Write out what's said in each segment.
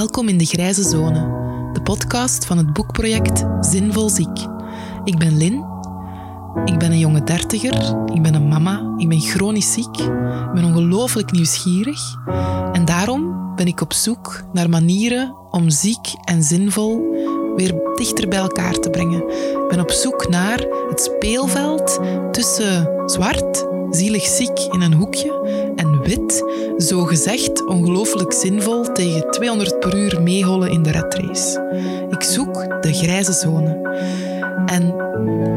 Welkom in de Grijze Zone, de podcast van het boekproject Zinvol Ziek. Ik ben Lin. Ik ben een jonge dertiger. Ik ben een mama. Ik ben chronisch ziek. Ik ben ongelooflijk nieuwsgierig. En daarom ben ik op zoek naar manieren om ziek en zinvol weer dichter bij elkaar te brengen. Ik ben op zoek naar het speelveld tussen zwart, zielig ziek in een hoekje, en wit, zo gezegd ongelooflijk zinvol tegen 200 per uur meehollen in de redrace. Ik zoek de grijze zone. En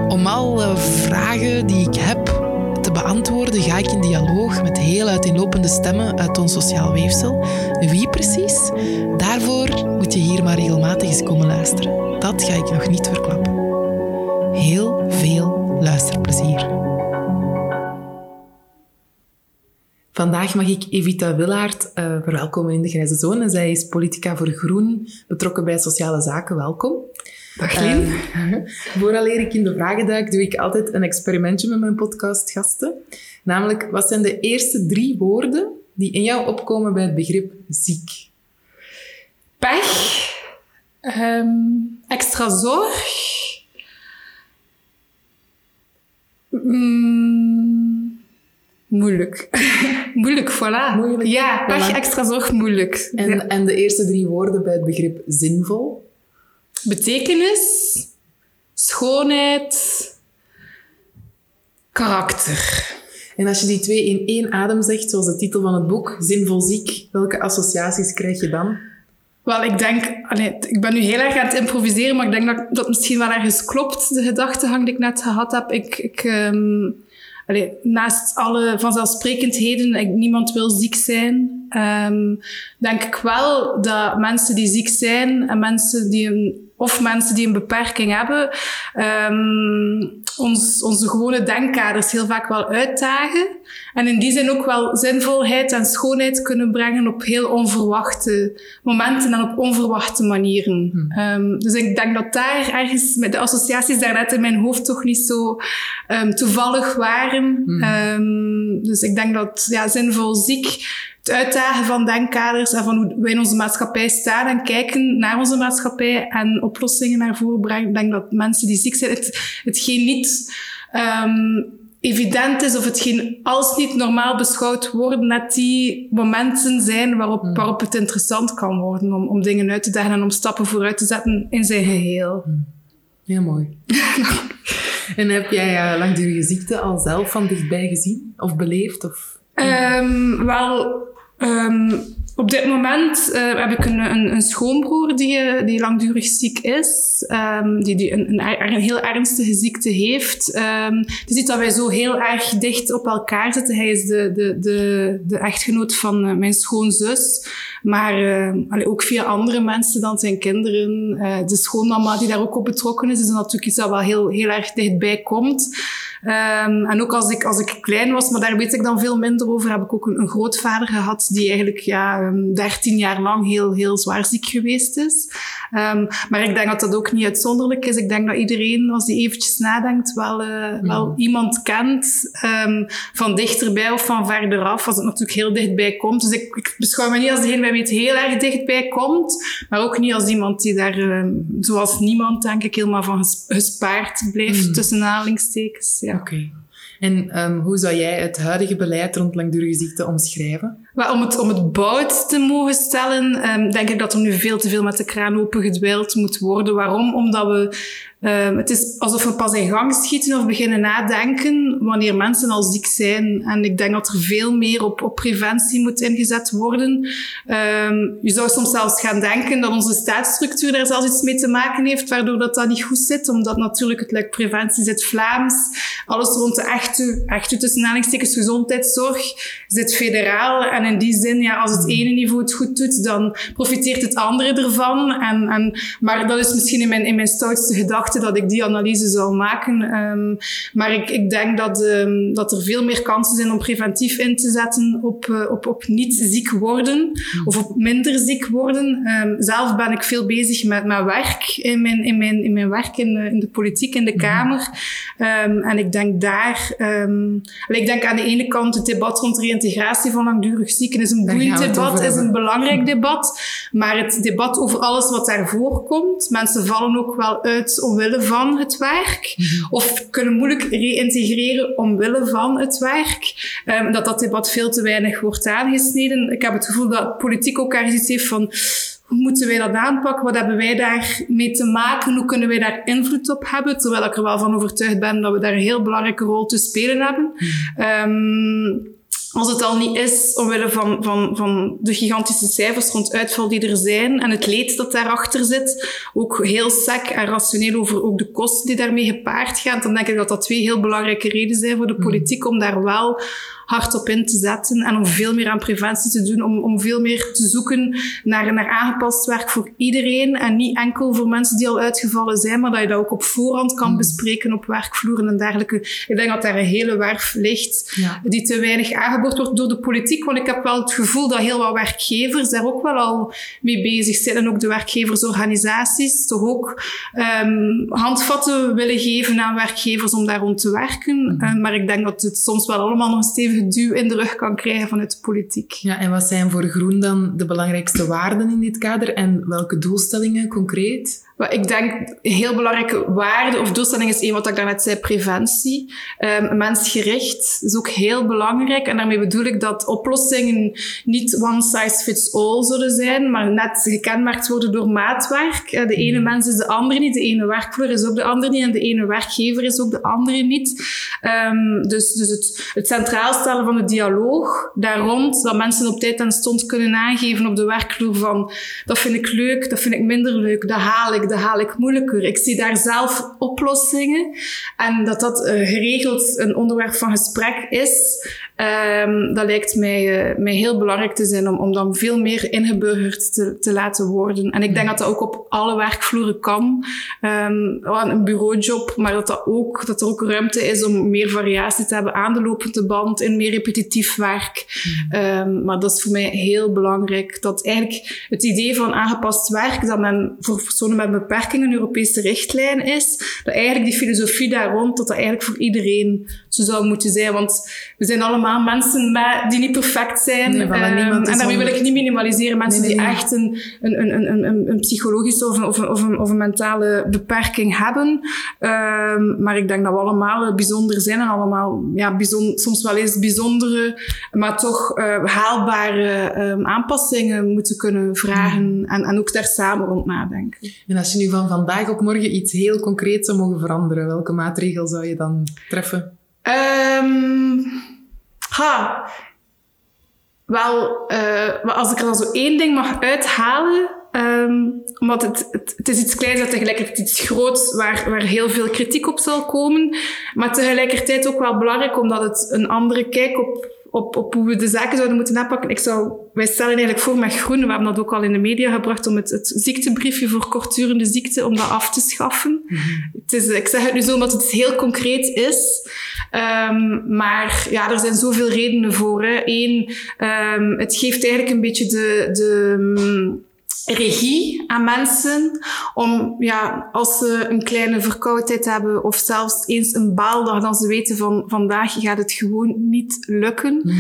om alle vragen die ik heb te beantwoorden, ga ik in dialoog met heel uiteenlopende stemmen uit ons sociaal weefsel. Wie precies? Daarvoor moet je hier maar regelmatig eens komen luisteren. Dat ga ik nog niet verklappen. Heel veel luisterplezier. Vandaag mag ik Evita Willaert uh, verwelkomen in de Grijze Zone. Zij is politica voor Groen, betrokken bij sociale zaken. Welkom. Dag Lien. Uh, vooraleer ik in de vragen duik, doe ik altijd een experimentje met mijn podcastgasten. Namelijk, wat zijn de eerste drie woorden die in jou opkomen bij het begrip ziek? Pech, um, extra zorg, mm, moeilijk. moeilijk, voilà. Moeilijk, ja, pech, voilà. extra zorg, moeilijk. En, ja. en de eerste drie woorden bij het begrip zinvol? Betekenis, schoonheid, karakter. En als je die twee in één adem zegt, zoals de titel van het boek, Zinvol Ziek, welke associaties krijg je dan? Wel, ik denk, allee, ik ben nu heel erg aan het improviseren, maar ik denk dat dat misschien wel ergens klopt, de gedachtegang die ik net gehad heb. Ik, ik, um, naast alle vanzelfsprekendheden, niemand wil ziek zijn, um, denk ik wel dat mensen die ziek zijn en mensen die een of mensen die een beperking hebben, um, ons, onze gewone denkkaders heel vaak wel uitdagen. En in die zin ook wel zinvolheid en schoonheid kunnen brengen op heel onverwachte momenten en op onverwachte manieren. Hmm. Um, dus ik denk dat daar ergens, met de associaties daarnet in mijn hoofd toch niet zo um, toevallig waren. Hmm. dus ik denk dat ja, zinvol ziek het uitdagen van denkkaders en van hoe wij in onze maatschappij staan en kijken naar onze maatschappij en oplossingen naar voren brengen. Ik denk dat mensen die ziek zijn, het, hetgeen niet um, evident is of hetgeen als niet normaal beschouwd worden, net die momenten zijn waarop, hmm. waarop het interessant kan worden om, om dingen uit te dagen en om stappen vooruit te zetten in zijn geheel. Hmm. Heel mooi. en heb jij uh, langdurige ziekte al zelf van dichtbij gezien of beleefd? Of... Um, wel, Um, op dit moment uh, heb ik een, een, schoonbroer die, uh, die langdurig ziek is, um, die, die een, een, heel ernstige ziekte heeft. Um, je ziet dat wij zo heel erg dicht op elkaar zitten. Hij is de, de, de, de echtgenoot van uh, mijn schoonzus, maar allee, ook via andere mensen dan zijn kinderen. de schoonmama die daar ook op betrokken is, is natuurlijk iets dat wel heel, heel erg dichtbij komt. Um, en ook als ik, als ik klein was, maar daar weet ik dan veel minder over, heb ik ook een, een grootvader gehad die eigenlijk ja, um, 13 jaar lang heel, heel zwaar ziek geweest is. Um, maar ik denk dat dat ook niet uitzonderlijk is. Ik denk dat iedereen, als die eventjes nadenkt, wel, uh, wel iemand kent van dichterbij of van verder af, als het natuurlijk heel dichtbij komt. Dus ik, ik beschouw me niet als degene bij wie het heel erg dichtbij komt, maar ook niet als iemand die daar, zoals niemand, denk ik, helemaal van gespaard blijft, mm. tussen aanhalingstekens. Ja. Oké. En um, hoe zou jij het huidige beleid rond langdurige ziekte omschrijven? Well, om, het, om het bout te mogen stellen, um, denk ik dat er nu veel te veel met de kraan open gedwild moet worden. Waarom? Omdat we Um, het is alsof we pas in gang schieten of beginnen nadenken wanneer mensen al ziek zijn. En ik denk dat er veel meer op, op preventie moet ingezet worden. Um, je zou soms zelfs gaan denken dat onze staatsstructuur daar zelfs iets mee te maken heeft, waardoor dat, dat niet goed zit. Omdat natuurlijk het like, preventie zit Vlaams. Alles rond de echte, echte tussen gezondheidszorg zit federaal. En in die zin, ja, als het ene niveau het goed doet, dan profiteert het andere ervan. En, en, maar dat is misschien in mijn, in mijn stoutste gedachte dat ik die analyse zou maken. Um, maar ik, ik denk dat, um, dat er veel meer kansen zijn om preventief in te zetten op, uh, op, op niet ziek worden of op minder ziek worden. Um, zelf ben ik veel bezig met mijn werk, in mijn, in mijn, in mijn werk in de, in de politiek, in de Kamer. en ik denk daar, ik denk aan de ene kant het debat rond reïntegratie van langdurig is een boeiend debat, is een belangrijk debat. Maar het debat over alles wat daarvoor komt, mensen vallen ook wel uit omwille van het werk. Mhm. Of kunnen moeilijk reïntegreren omwille van het werk. Um, dat dat debat veel te weinig wordt aangesneden. Ik heb het gevoel dat politiek ook ergens iets heeft van hoe moeten wij dat aanpakken? Wat hebben wij daarmee te maken? Hoe kunnen wij daar invloed op hebben? Terwijl ik er wel van overtuigd ben dat we daar een heel belangrijke rol te spelen hebben. Um, als het al niet is omwille van, van, van de gigantische cijfers rond uitval die er zijn en het leed dat daarachter zit, ook heel sec en rationeel over ook de kosten die daarmee gepaard gaan, dan denk ik dat dat twee heel belangrijke redenen zijn voor de mm. politiek om daar wel hard op in te zetten en om veel meer aan preventie te doen, om, om veel meer te zoeken naar, naar aangepast werk voor iedereen en niet enkel voor mensen die al uitgevallen zijn, maar dat je dat ook op voorhand kan mm. bespreken op werkvloeren en dergelijke. Ik denk dat daar een hele werf ligt die te weinig aangeboord wordt door de politiek, want ik heb wel het gevoel dat heel wat werkgevers daar ook wel al mee bezig zijn en ook de werkgeversorganisaties toch ook um, handvatten willen geven aan werkgevers om daar rond te werken. Mm. Uh, maar ik denk dat het soms wel allemaal nog steeds stevige duw in de rug kan krijgen vanuit de politiek. Ja, en wat zijn voor Groen dan de belangrijkste waarden in dit kader en welke doelstellingen concreet? Ik denk, heel belangrijke waarde of doelstelling is één wat ik daarnet zei, preventie. Um, mensgericht is ook heel belangrijk. En daarmee bedoel ik dat oplossingen niet one size fits all zullen zijn, maar net gekenmerkt worden door maatwerk. Eh, de ene mens is de andere niet, de ene werkvloer is ook de andere niet en de ene werkgever is ook de andere niet. Um, dus dus het, het centraal stellen van de dialoog daar rond, dat mensen op tijd en stond kunnen aangeven op de werkvloer van dat vind ik leuk, dat vind ik minder leuk, dat haal ik, haal ik moeilijker. Ik zie daar zelf oplossingen. En dat dat uh, geregeld een onderwerp van gesprek is, um, dat lijkt mij, uh, mij heel belangrijk te zijn om, om dan veel meer ingeburgerd te, te laten worden. En ik denk dat dat ook op alle werkvloeren kan. Um, een bureaujob, maar dat, dat, ook, dat er ook ruimte is om meer variatie te hebben aan de lopende band in meer repetitief werk. Um, maar dat is voor mij heel belangrijk. Dat eigenlijk het idee van aangepast werk, dat men voor personen met beperkingen een Europese richtlijn is, dat eigenlijk die filosofie daar rond, dat dat eigenlijk voor iedereen zo zou moeten zijn. Want we zijn allemaal mensen met, die niet perfect zijn. Nee, um, en daarmee wil ik niet minimaliseren. Mensen die echt een, een, een, een, een psychologische of een, of, een, of, een, of een mentale beperking hebben. Um, maar ik denk dat we allemaal bijzonder zijn en allemaal ja, bijzonder, soms wel eens bijzondere, maar toch uh, haalbare um, aanpassingen moeten kunnen vragen. En, en ook daar samen rond nadenken. En als je nu van vandaag op morgen iets heel concreets zou mogen veranderen, welke maatregel zou je dan treffen? Um, ha. Wel, uh, als ik er dan zo één ding mag uithalen, um, omdat het, het, het, is iets kleins en tegelijkertijd iets groots waar, waar heel veel kritiek op zal komen, maar tegelijkertijd ook wel belangrijk omdat het een andere kijk op op, op hoe we de zaken zouden moeten aanpakken. Ik zou, wij stellen eigenlijk voor met Groen, we hebben dat ook al in de media gebracht, om het, het ziektebriefje voor kortdurende ziekte, om dat af te schaffen. Mhm. het is, ik zeg het nu zo omdat het heel concreet is. Um, maar ja, er zijn zoveel redenen voor. Hè. Eén, um, het geeft eigenlijk een beetje de... de regie aan mensen om, ja, als ze een kleine verkoudheid hebben of zelfs eens een baaldag, dan ze weten van vandaag gaat het gewoon niet lukken. Hmm.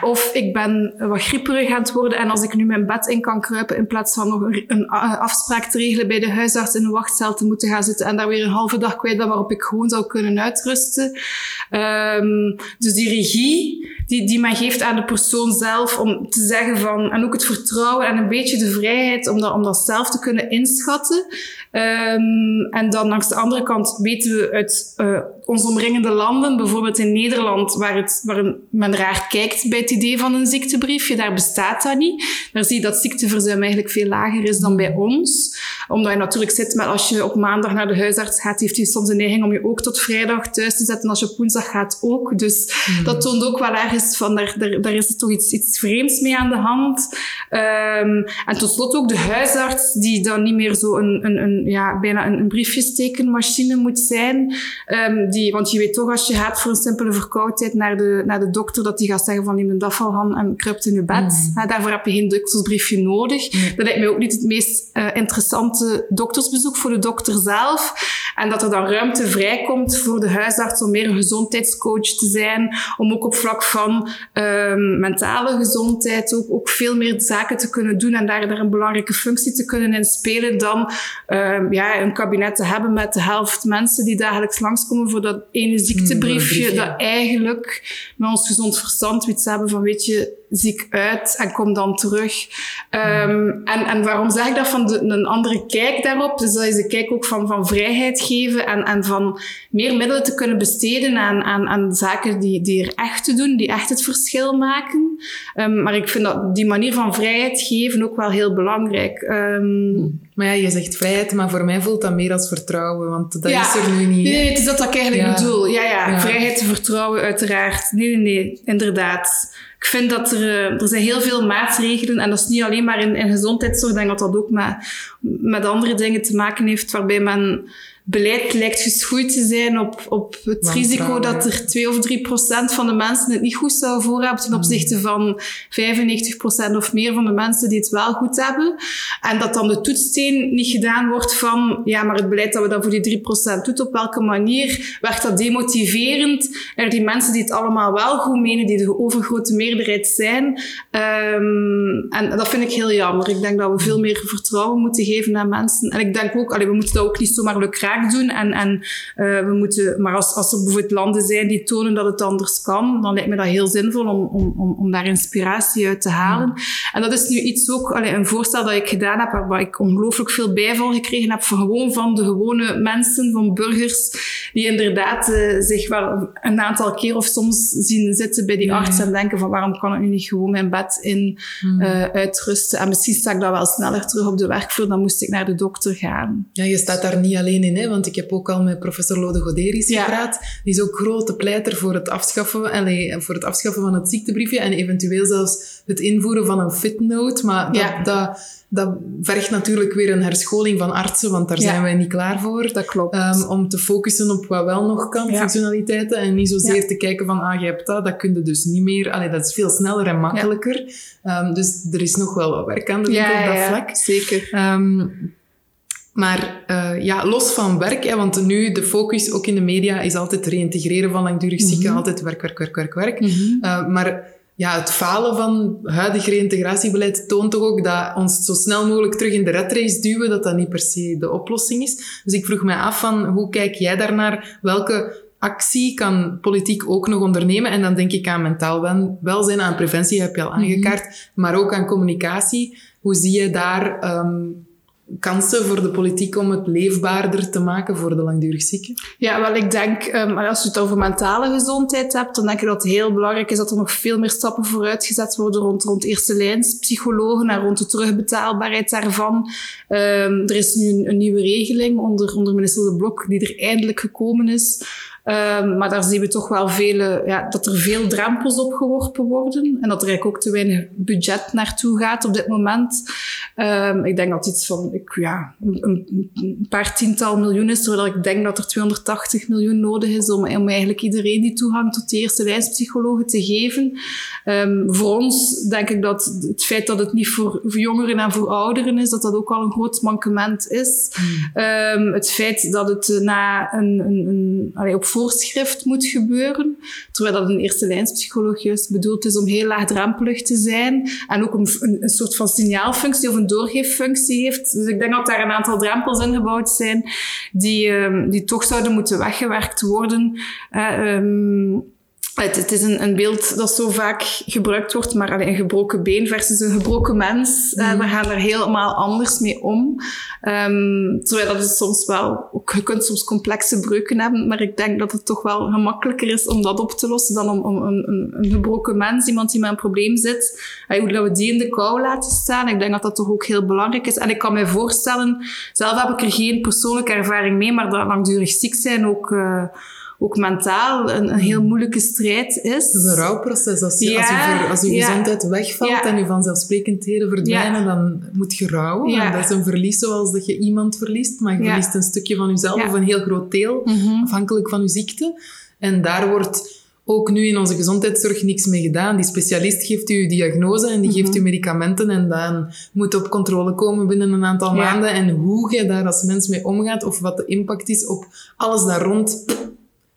Of ik ben wat grieperig aan het worden en als ik nu mijn bed in kan kruipen in plaats van nog een, afspraak te regelen bij de huisarts in de wachtcel te moeten gaan zitten en daar weer een halve dag kwijt ben waarop ik gewoon zou kunnen uitrusten. Um, dus die regie die, die men geeft aan de persoon zelf om te zeggen van, en ook het vertrouwen en een beetje de vrijheid om dat, om dat zelf te kunnen inschatten. Um, en dan langs de andere kant weten we uit uh, onze omringende landen, bijvoorbeeld in Nederland, waar, het, waar men raar kijkt bij het idee van een ziektebriefje, daar bestaat dat niet. Daar zie je dat ziekteverzuim eigenlijk veel lager is dan bij ons. Omdat je natuurlijk zit met als je op maandag naar de huisarts gaat, heeft hij soms een neiging om je ook tot vrijdag thuis te zetten. Als je op woensdag gaat ook. Dus hmm. dat toont ook wel ergens van, daar, daar, daar is toch iets, iets vreemds mee aan de hand. Um, en tot slot ook ook de huisarts die dan niet meer zo een, een, een ja, bijna een, een briefjestekenmachine moet zijn. Um, die, want je weet toch als je gaat voor een simpele verkoudheid naar de, naar de dokter, dat die gaat zeggen van neem een dafalhan en kruipt in je bed. Mm. daarvoor heb je geen doktersbriefje nodig. Dat lijkt mij ook niet het meest uh, interessante doktersbezoek voor de dokter zelf. En dat er dan ruimte vrijkomt voor de huisarts om meer een gezondheidscoach te zijn, om ook op vlak van um, mentale gezondheid ook, ook veel meer zaken te kunnen doen en daar, daar een belangrijke functie te kunnen in spelen dan um, ja, een kabinet te hebben met de helft mensen die dagelijks langskomen voor dat ene ziektebriefje, mm, dat eigenlijk met ons gezond verstand iets hebben van weet je, ziek uit en kom dan terug. Um, en, en waarom zeg ik dat van de, een andere kijk daarop? Dus dat is de kijk ook van, van vrijheid geven en, en van meer middelen te kunnen besteden aan, aan, aan zaken die, die er echt te doen, die echt het verschil maken. Um, maar ik vind dat die manier van vrijheid geven ook wel heel belangrijk. Um, maar ja, je zegt vrijheid, maar voor mij voelt dat meer als vertrouwen, want dat is er nu niet. Nee, het is dat wat ik eigenlijk bedoel. Ja, ja, ja, vrijheid en vertrouwen, uiteraard. Nee, nee, nee, inderdaad ik vind dat er, eh, er zijn heel veel maatregelen en dat is niet alleen maar in, in gezondheidszorg. Ik dat dat ook met, met andere dingen te maken heeft waarbij men beleid lijkt geschoeid te zijn op, op het risico dat er 2 of 3 procent van de mensen het niet goed zou voor hebben ten opzichte van 95 procent of meer van de mensen die het wel goed hebben. En dat dan de toetssteen niet gedaan wordt van, ja, maar het beleid dat we dan voor die 3 procent doet, op welke manier werkt dat demotiverend naar die mensen die het allemaal wel goed menen, die de overgrote meerderheid zijn. Um, en dat vind ik heel jammer. Ik denk dat we veel meer vertrouwen moeten geven aan mensen. En ik denk ook, allee, we moeten dat ook niet zomaar doen. En, en uh, we moeten, maar als, als er bijvoorbeeld landen zijn die tonen dat het anders kan, dan lijkt me dat heel zinvol om, om, om, om daar inspiratie uit te halen. En dat is nu iets ook, allee, een voorstel dat ik gedaan heb, waar ik ongelooflijk veel bijval gekregen heb, van gewoon van de gewone mensen, van burgers, die inderdaad uh, zich wel een aantal keer of soms zien zitten bij die arts en denken van waarom kan ik nu niet gewoon mijn bed in uh, uitrusten. En misschien sta ik dat wel sneller terug op de werkvloer, dan moest ik naar de dokter gaan. Ja, je staat daar niet alleen in, hè? Want ik heb ook al met professor Lode Goderis ja. gepraat. Die is ook grote pleiter voor het, afschaffen, allez, voor het afschaffen van het ziektebriefje en eventueel zelfs het invoeren van een fitnote. Maar dat, ja. dat, dat vergt natuurlijk weer een herscholing van artsen, want daar zijn wij niet klaar voor. Dat klopt. Um, om te focussen op wat wel nog kan, functionaliteiten, en niet zozeer te kijken van, ah, je hebt dat, dat kun je dus niet meer. Allee, dat is veel sneller en makkelijker. Um, dus er is nog wel wat werk aan de winkel op dat vlak. zeker. Um, maar uh, ja, los van werk, hè, want nu de focus ook in de media is altijd reïntegreren van langdurig zieken, mm altijd werk, werk, werk, werk, werk. Mm -hmm. uh, maar ja, het falen van huidig reïntegratiebeleid toont toch ook dat ons zo snel mogelijk terug in de race duwen, dat dat niet per se de oplossing is. Dus ik vroeg mij af van, hoe kijk jij daarnaar? Welke actie kan politiek ook nog ondernemen? En dan denk ik aan mentaal welzijn, aan preventie heb je al aangekaart, mm -hmm. maar ook aan communicatie. Hoe zie je daar um, kansen voor de politiek om het leefbaarder te maken voor de langdurig zieken? Ja, wel, ik denk, um, als je het over mentale gezondheid hebt, dan denk ik dat het heel belangrijk is dat er nog veel meer stappen vooruit gezet worden rond, rond eerste lijns psychologen en rond de terugbetaalbaarheid daarvan. Um, er is nu een, een, nieuwe regeling onder, onder minister De Blok die er eindelijk gekomen is. Um, maar daar zien we toch wel vele, ja, dat er veel drempels opgeworpen worden. En dat er eigenlijk ook te weinig budget naartoe gaat op dit moment. Um, ik denk dat iets van ik, ja, een, een, paar tiental miljoen is, zodat ik denk dat er 280 miljoen nodig is om, om eigenlijk iedereen die toegang tot de eerste lijnspsychologen te geven. Um, voor ons denk ik dat het feit dat het niet voor, voor jongeren en voor ouderen is, dat dat ook al een groot mankement is. Mm. het feit dat het na een, een, op voorschrift moet gebeuren. Terwijl dat een eerste lijnspsycholoog juist bedoeld is om heel laagdrempelig te zijn. En ook een, een, soort van signaalfunctie of een doorgeeffunctie heeft. Dus ik denk dat daar een aantal drempels ingebouwd zijn die, um, die toch zouden moeten weggewerkt worden. Um, het, het, is een, een, beeld dat zo vaak gebruikt wordt, maar een gebroken been versus een gebroken mens, mm. uh, we gaan er helemaal anders mee om. Um, terwijl dat is soms wel, je kunt soms complexe breuken hebben, maar ik denk dat het toch wel gemakkelijker is om dat op te lossen dan om, om een, een, een, gebroken mens, iemand die met een probleem zit, uh, hoe dat we die in de kou laten staan. Ik denk dat dat toch ook heel belangrijk is. En ik kan mij voorstellen, zelf heb ik er geen persoonlijke ervaring mee, maar dat langdurig ziek zijn ook... Uh, ook mentaal een, een heel moeilijke strijd is. Dat is een rouwproces. Als je, als je, voor, als je gezondheid wegvalt en je vanzelfsprekendheden verdwijnen, dan moet je rouwen. En dat is een verlies zoals dat je iemand verliest, maar je verliest een stukje van jezelf of een heel groot deel, mhm. afhankelijk van je ziekte. En daar wordt ook nu in onze gezondheidszorg niks mee gedaan. Die specialist geeft u diagnose en die geeft mhm. u medicamenten en dan moet op controle komen binnen een aantal maanden. En hoe je daar als mens mee omgaat of wat de impact is op alles daar rond,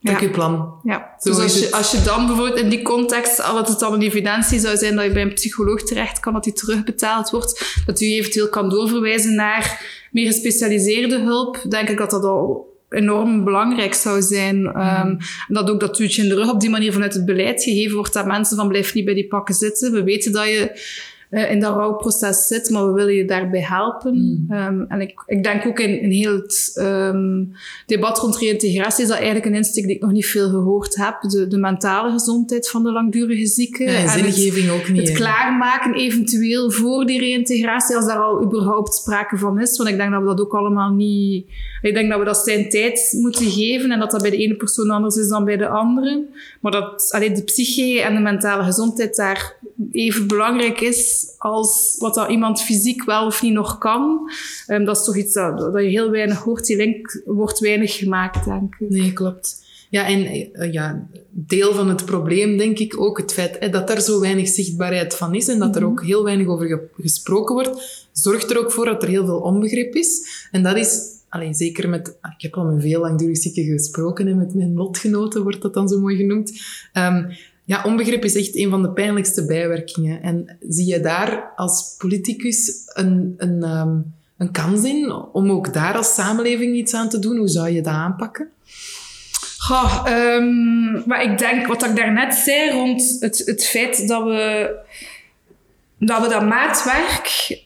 dat je plan. Ja. dus als je, als je dan bijvoorbeeld in die context, al dat het dan een evidentie zou zijn dat je bij een psycholoog terecht kan, dat die terugbetaald wordt, dat u eventueel kan doorverwijzen naar meer gespecialiseerde hulp, denk ik dat dat al enorm belangrijk zou zijn. Um, dat ook dat duwtje in de rug op die manier vanuit het beleid gegeven wordt dat mensen van blijf niet bij die pakken zitten. We weten dat je uh, in dat rouwproces zit, maar we willen je daarbij helpen. Mm. Um, en ik, ik denk ook in, in heel het um, debat rond reïntegratie is dat eigenlijk een insteek die ik nog niet veel gehoord heb. De, de mentale gezondheid van de langdurige zieken. Ja, en zingeving ook niet. Het klaarmaken eventueel voor die reïntegratie, als daar al überhaupt sprake van is. Want ik denk dat we dat ook allemaal niet... Ik denk dat we dat zijn tijd moeten geven en dat dat bij de ene persoon anders is dan bij de andere. Maar dat alleen de psyche en de mentale gezondheid daar even belangrijk is als wat dat iemand fysiek wel of niet nog kan. Um, dat is toch iets dat, dat je heel weinig hoort. Die link wordt weinig gemaakt, denk ik. Nee, klopt. Ja, en uh, ja, deel van het probleem denk ik ook het feit hè, dat er zo weinig zichtbaarheid van is en dat er mhm. ook heel weinig over gesproken wordt, zorgt er ook voor dat er heel veel onbegrip is. En dat is, alleen zeker met, ik heb al met veel langdurig zieken gesproken en met mijn lotgenoten wordt dat dan zo mooi genoemd. Um, ja, onbegrip is echt een van de pijnlijkste bijwerkingen. En zie je daar als politicus een, een, um, een kans in om ook daar als samenleving iets aan te doen? Hoe zou je dat aanpakken? Goh, um, maar ik denk wat ik daarnet zei rond het, het feit dat we dat we dat maatwerk,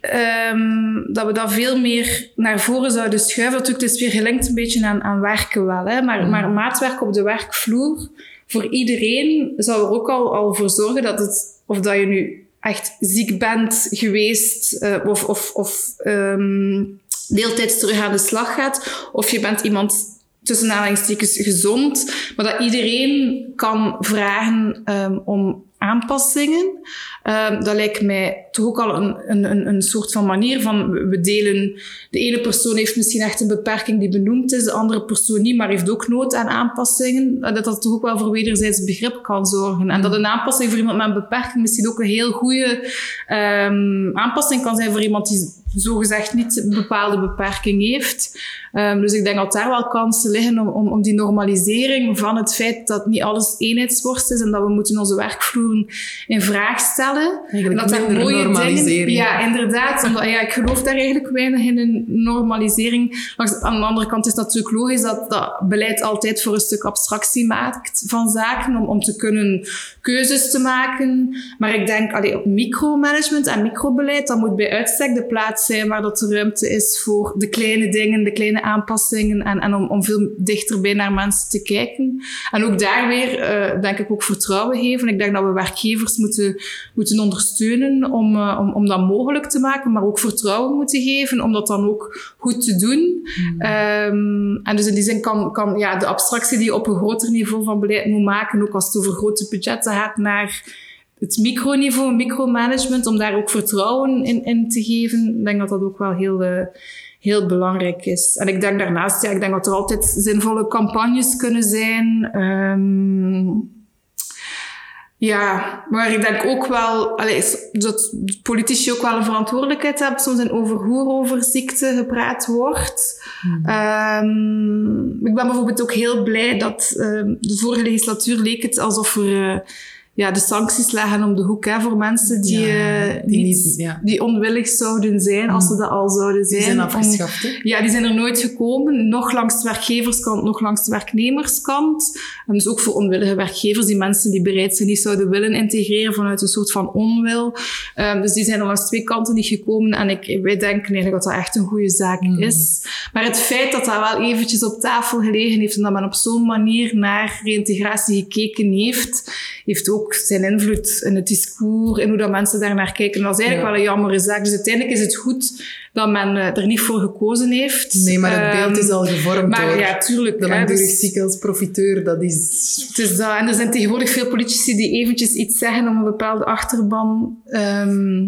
um, dat we dat veel meer naar voren zouden schuiven. Natuurlijk, het is weer gelinkt een beetje aan, aan werken wel, hè? Maar, mm. maar maatwerk op de werkvloer voor iedereen zou er ook al, al voor zorgen dat het, of dat je nu echt ziek bent geweest, uh, of, of, of um, deeltijds terug aan de slag gaat, of je bent iemand tussen aanhalingstekens gezond, maar dat iedereen kan vragen um, om aanpassingen. Um, dat lijkt mij toch ook al een, een, een soort van manier van we delen. De ene persoon heeft misschien echt een beperking die benoemd is, de andere persoon niet, maar heeft ook nood aan aanpassingen. Dat dat toch ook wel voor wederzijds begrip kan zorgen. En dat een aanpassing voor iemand met een beperking misschien ook een heel goede um, aanpassing kan zijn voor iemand die zogezegd niet een bepaalde beperking heeft. Um, dus ik denk dat daar wel kansen liggen om, om, om die normalisering van het feit dat niet alles eenheidsworst is en dat we moeten onze werkvloeren in vraag stellen. Eigenlijk dat er mooie normalisering. ja, inderdaad. Omdat, ja, ik geloof daar eigenlijk weinig in een normalisering. aan de andere kant is het natuurlijk logisch dat dat beleid altijd voor een stuk abstractie maakt van zaken, om, om te kunnen keuzes te maken. Maar ik denk allee, op micromanagement en microbeleid, dat moet bij uitstek de plaats zijn waar dat de ruimte is voor de kleine dingen, de kleine aanpassingen en, en om, om veel dichterbij naar mensen te kijken. En ook daar weer, uh, denk ik, ook vertrouwen geven. Ik denk dat we werkgevers moeten, moeten ondersteunen om, uh, om, om dat mogelijk te maken, maar ook vertrouwen moeten geven om dat dan ook goed te doen. Mm. Um, en dus in die zin kan, kan ja, de abstractie die je op een groter niveau van beleid moet maken, ook als het over grote budgetten gaat, naar het microniveau, micromanagement, om daar ook vertrouwen in, in te geven. Ik denk dat dat ook wel heel, uh, heel belangrijk is. En ik denk daarnaast, ja, ik denk dat er altijd zinvolle campagnes kunnen zijn. Um, ja, maar ik denk ook wel allez, dat politici ook wel een verantwoordelijkheid hebben. Soms in over hoe over ziekte gepraat wordt. Hmm. Um, ik ben bijvoorbeeld ook heel blij dat um, de vorige legislatuur leek het alsof er... Uh, ja, de sancties leggen om de hoek hè, voor mensen die, ja, uh, die, niet, ja. die onwillig zouden zijn, als ze mm. dat al zouden zijn. Die zijn afgeschaft, om, Ja, die zijn er nooit gekomen. Nog langs de werkgeverskant, nog langs de werknemerskant. En dus ook voor onwillige werkgevers, die mensen die bereid zijn, niet zouden willen integreren vanuit een soort van onwil. Um, dus die zijn er langs twee kanten niet gekomen. En ik, wij denken eigenlijk dat dat echt een goede zaak mm. is. Maar het feit dat dat wel eventjes op tafel gelegen heeft en dat men op zo'n manier naar reïntegratie gekeken heeft, heeft ook zijn invloed in het discours en hoe dat mensen daar naar kijken. Dat is eigenlijk wel een jammere zaak. Dus uiteindelijk is het goed dat men uh, er niet voor gekozen heeft. Nee, maar het beeld is al ehm, gevormd maar, ja, tuurlijk. de hè, langdurig dus- ziek als profiteur. Dat is... het is dat. En er zijn tegenwoordig veel politici die eventjes iets zeggen om een bepaalde achterban ehm,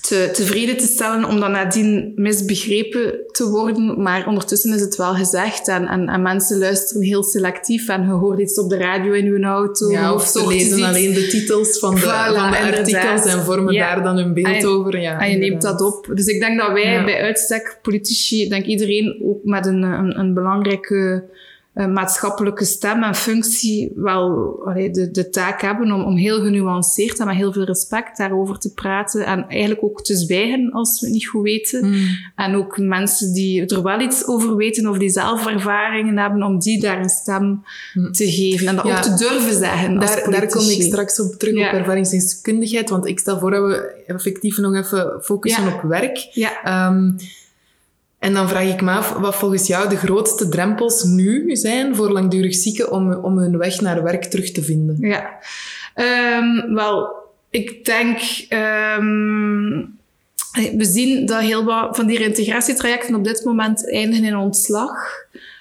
te, tevreden te stellen, om dan nadien misbegrepen te worden. Maar ondertussen is het wel gezegd en, en, en mensen luisteren heel selectief en je hoort iets op de radio in hun auto. Ja, of ze lezen iets. alleen de titels van de, Voilà, van de artikels en vormen Ja. daar dan hun beeld over. Ja, En je neemt dat op. Dus ik denk dat wij Ja. bij uitstek, politici, denk iedereen ook met een, een, een belangrijke maatschappelijke stem en functie wel allee, de, de taak hebben om, om heel genuanceerd en met heel veel respect daarover te praten. En eigenlijk ook te zwijgen als we het niet goed weten. Mm. En ook mensen die er wel iets over weten of die zelf ervaringen hebben, om die daar een stem Hm. te geven. En dat Ja. ook te durven zeggen. Daar, daar kom ik straks op terug, Ja. op ervaringsdeskundigheid. Want ik stel voor dat we effectief nog even focussen Ja. op werk. Ja. Ehm, en dan vraag ik me af wat volgens jou de grootste drempels nu zijn voor langdurig zieken om, om hun weg naar werk terug te vinden. Ja, Ehm, wel, ik denk. ehm, we zien dat heel wat van die reintegratietrajecten op dit moment eindigen in ontslag.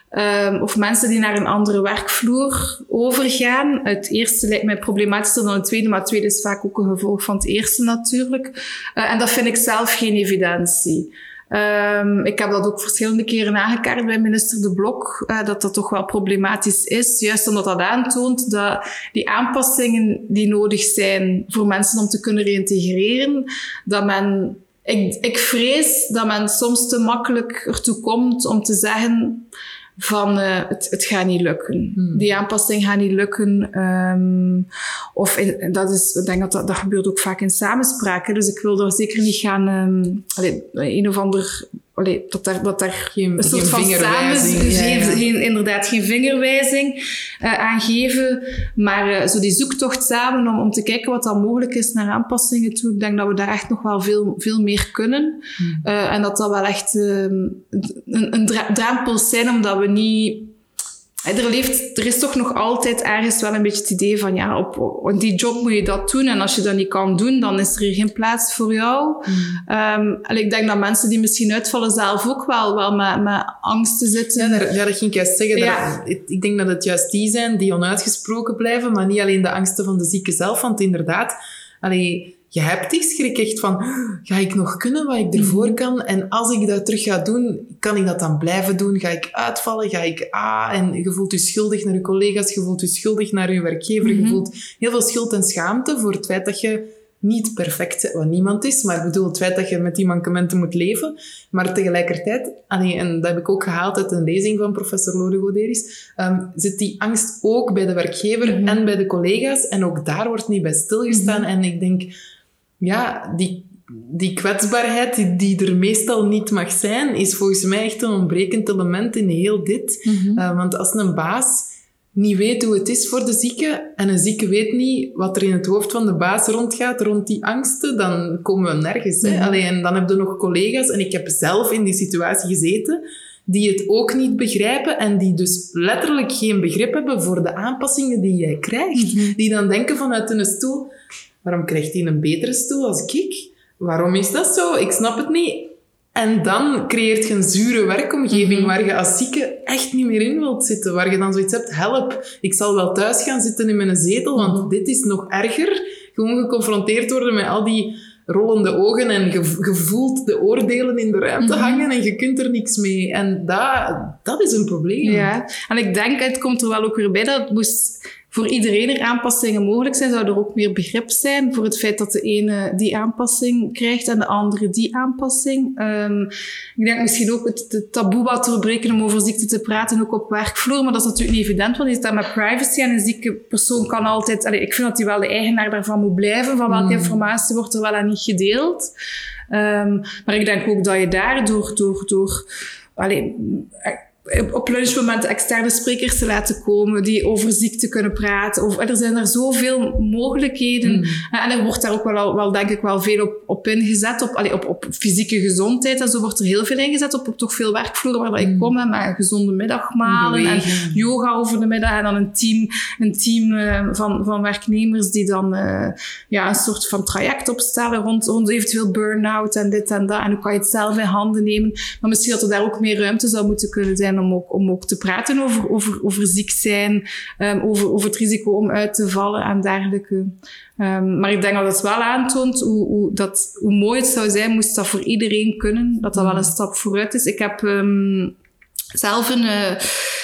Ehm, of mensen die naar een andere werkvloer overgaan. Het eerste lijkt mij problematischer dan het tweede, maar het tweede is vaak ook een gevolg van het eerste natuurlijk. Eh, en dat vind ik zelf geen evidentie. Ehm, ik heb dat ook verschillende keren aangekaart bij minister De Blok, eh, dat dat toch wel problematisch is. Juist omdat dat aantoont dat die aanpassingen die nodig zijn voor mensen om te kunnen reïntegreren, dat men, ik, ik vrees dat men soms te makkelijk ertoe komt om te zeggen van eh, het, het gaat niet lukken. Hmm. Die aanpassing gaat niet lukken. ehm, of in, dat is, ik denk dat, dat dat gebeurt ook vaak in samenspraak. hè. Dus ik wil daar zeker niet gaan, allee, een of ander, allee, dat daar, dat daar Geen, een soort geen van vingerwijzing. samen, Ja, ja. geen, geen- inderdaad geen vingerwijzing eh aangeven, maar eh, zo die zoektocht samen om, om te kijken wat dan mogelijk is naar aanpassingen toe. Ik denk dat we daar echt nog wel veel, veel meer kunnen. Eh, en dat dat wel echt ehm, een, een dra- drempel zijn, omdat we niet... Er, leeft, er is toch nog altijd ergens wel een beetje het idee van, ja, op, die job moet je dat doen. En als je dat niet kan doen, dan is er hier geen plaats voor jou. Ehm, en ik denk dat mensen die misschien uitvallen zelf ook wel, wel met, met angsten zitten. Ja, daar- ja, dat ging ik juist zeggen. Ja. Dat- ik- ik denk dat het juist die zijn die onuitgesproken blijven, maar niet alleen de angsten van de zieke zelf. Want inderdaad, allee, je hebt die schrik echt van, ga ik nog kunnen wat ik ervoor kan? En als ik dat terug ga doen, kan ik dat dan blijven doen? Ga ik uitvallen? Ga ik, ah, en je voelt je schuldig naar je collega's, je voelt je schuldig naar je werkgever, je Mhm. voelt heel veel schuld en schaamte voor het feit dat je niet perfect wat niemand is, maar ik bedoel het feit dat je met die mankementen moet leven. Maar tegelijkertijd, en dat heb ik ook gehaald uit een lezing van professor Lode Goderis, ehm, zit die angst ook bij de werkgever Mhm. en bij de collega's. En ook daar wordt niet bij stilgestaan. Mhm. En ik denk, ja, die, die kwetsbaarheid die, die er meestal niet mag zijn, is volgens mij echt een ontbrekend element in heel dit. Mhm. Uh, want als een baas niet weet hoe het is voor de zieke en een zieke weet niet wat er in het hoofd van de baas rondgaat, rond die angsten, dan komen we nergens. Hè? Allee, en dan heb je nog collega's, en ik heb zelf in die situatie gezeten, die het ook niet begrijpen en die dus letterlijk geen begrip hebben voor de aanpassingen die jij krijgt. Mhm. Die dan denken vanuit hun stoel, waarom krijgt hij een betere stoel als ik? Waarom is dat zo? Ik snap het niet. En dan creëert je een zure werkomgeving Mhm. waar je als zieke echt niet meer in wilt zitten. Waar je dan zoiets hebt, help, ik zal wel thuis gaan zitten in mijn zetel, want Mhm. dit is nog erger. Gewoon geconfronteerd worden met al die rollende ogen en je, je voelt de oordelen in de ruimte Mhm. hangen en je kunt er niks mee. En dat, dat is een probleem. Ja, en ik denk, het komt er wel ook weer bij dat het moest voor iedereen er aanpassingen mogelijk zijn, zou er ook meer begrip zijn voor het feit dat de ene die aanpassing krijgt en de andere die aanpassing. Ehm, ik denk misschien ook het, het taboe wat te doorbreken om over ziekte te praten, ook op werkvloer, maar dat is natuurlijk niet evident, want je staat met privacy en een zieke persoon kan altijd... Allee, ik vind dat hij wel de eigenaar daarvan moet blijven, van welke Mm. informatie wordt er wel en niet gedeeld. Ehm, maar ik denk ook dat je daar door... door, door allee, op lunchmomenten externe sprekers te laten komen die over ziekte kunnen praten. Over, er zijn er zoveel mogelijkheden. Mm. En er wordt daar ook wel, wel denk ik, wel veel op, op ingezet. Op, allee, op, op fysieke gezondheid en zo wordt er heel veel ingezet. Op, op toch veel werkvloeren waar ik mm. kom met gezonde middagmalen en yoga over de middag. En dan een team, een team uh, van, van werknemers die dan uh, ja, een soort van traject opstellen rond, rond eventueel burn-out en dit en dat. En hoe kan je het zelf in handen nemen. Maar misschien dat er daar ook meer ruimte zou moeten kunnen zijn om ook, om ook te praten over, over, over ziek zijn, um, over, over het risico om uit te vallen en dergelijke. Um, maar ik denk dat het wel aantoont hoe, hoe, dat, hoe mooi het zou zijn moest dat voor iedereen kunnen, dat dat wel een mm. stap vooruit is. Ik heb um, zelf een, uh,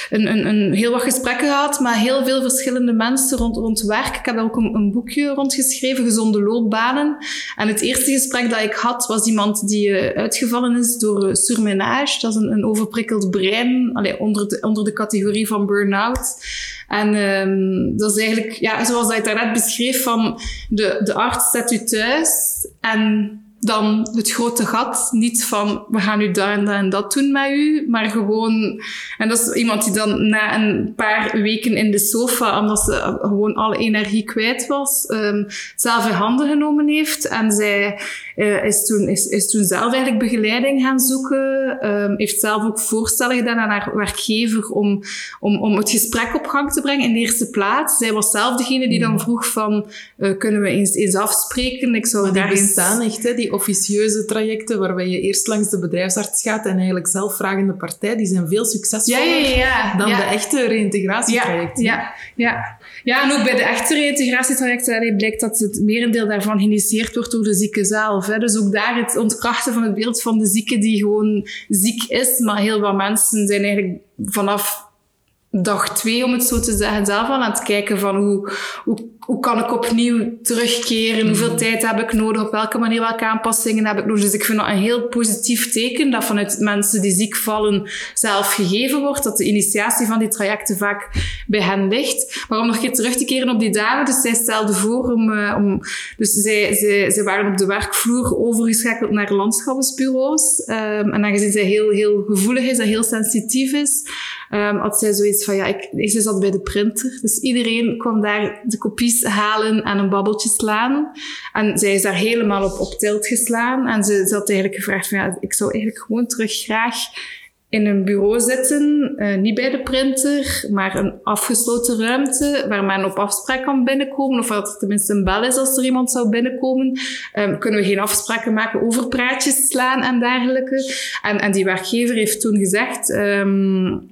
een, een, een, heel wat gesprekken gehad met heel veel verschillende mensen rond, rond werk. Ik heb ook een, boekje rond geschreven, Gezonde Loopbanen. En het eerste gesprek dat ik had, was iemand die uh, uitgevallen is door uh, surmenage. Dat is een, een overprikkeld brein, allee, onder, de, onder de categorie van burn-out. En um, dat is eigenlijk, ja, zoals je daarnet beschreef, van de, de arts zet u thuis en dan het grote gat. Niet van, we gaan nu dat en dat en dat doen met u, maar gewoon... En dat is iemand die dan na een paar weken in de sofa, omdat ze gewoon alle energie kwijt was, um, zelf in handen genomen heeft. En zij uh, is, toen, is, is toen zelf eigenlijk begeleiding gaan zoeken. Um, heeft zelf ook voorstellen gedaan aan haar werkgever om, om, om het gesprek op gang te brengen in de eerste plaats. Zij was zelf degene die dan hmm. vroeg van, uh, kunnen we eens, eens afspreken? Ik zou daar bestaan echt, hè? die officieuze trajecten waarbij je eerst langs de bedrijfsarts gaat en eigenlijk zelf vragende partij, die zijn veel succesvoller ja, ja, ja, dan de echte reïntegratietrajecten. Ja, ja, ja. en ook bij de echte reïntegratietrajecten blijkt dat het merendeel daarvan geïnitieerd wordt door de zieke zelf. Hè. Dus ook daar het ontkrachten van het beeld van de zieke die gewoon ziek is, maar heel wat mensen zijn eigenlijk vanaf dag twee, om het zo te zeggen, zelf al aan het kijken van hoe, hoe hoe kan ik opnieuw terugkeren? Hoeveel mm. tijd heb ik nodig? Op welke manier, welke aanpassingen heb ik nodig? Dus ik vind dat een heel positief teken dat vanuit mensen die ziek vallen zelf gegeven wordt, dat de initiatie van die trajecten vaak bij hen ligt. Maar om nog een keer terug te keren op die dame, dus zij stelde voor om, uh, om dus zij, zij, zij waren op de werkvloer overgeschakeld naar landschapsbureaus. Um, en aangezien zij heel, heel gevoelig is en heel sensitief is, um, had zij zoiets van, ja, ik, ze zat bij de printer. Dus iedereen kwam daar de kopies halen en een babbeltje slaan. En zij is daar helemaal op, op tilt geslaan. En ze, ze had eigenlijk gevraagd van, ja, ik zou eigenlijk gewoon terug graag in een bureau zitten, uh, niet bij de printer, maar een afgesloten ruimte waar men op afspraak kan binnenkomen, of dat er tenminste een bel is als er iemand zou binnenkomen. Um, kunnen we geen afspraken maken over praatjes slaan en dergelijke. En, en die werkgever heeft toen gezegd, um,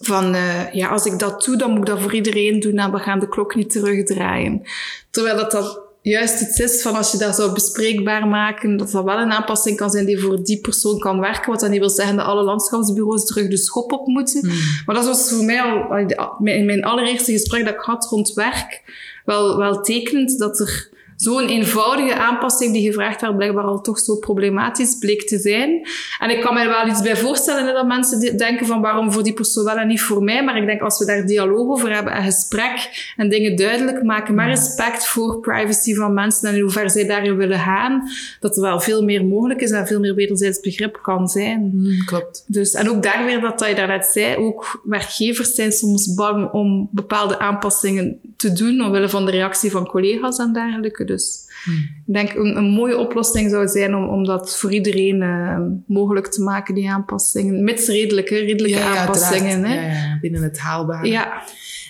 van uh, ja, als ik dat doe, dan moet ik dat voor iedereen doen en we gaan de klok niet terugdraaien. Terwijl dat dat juist iets is van als je dat zou bespreekbaar maken, dat dat wel een aanpassing kan zijn die voor die persoon kan werken. Wat dan niet wil zeggen dat alle landschapsbureaus terug de schop op moeten. Hmm. Maar dat was voor mij al in mijn allereerste gesprek dat ik had rond werk wel, wel tekenend dat er zo'n eenvoudige aanpassing die gevraagd werd, blijkbaar al toch zo problematisch bleek te zijn. En ik kan me wel iets bij voorstellen dat mensen denken van waarom voor die persoon wel en niet voor mij. Maar ik denk als we daar dialoog over hebben en gesprek en dingen duidelijk maken, maar respect voor privacy van mensen en in hoever zij daarin willen gaan, dat er wel veel meer mogelijk is en veel meer wederzijds begrip kan zijn. Mm, klopt. Dus, en ook daar weer dat, dat je daarnet zei, ook werkgevers zijn soms bang om bepaalde aanpassingen te doen omwille van de reactie van collega's en dergelijke. Dus hmm. ik denk een, een, mooie oplossing zou zijn om, om dat voor iedereen uh, mogelijk te maken, die aanpassingen. Mits redelijke, redelijke ja, aanpassingen. Hè? Binnen het haalbare. Ja.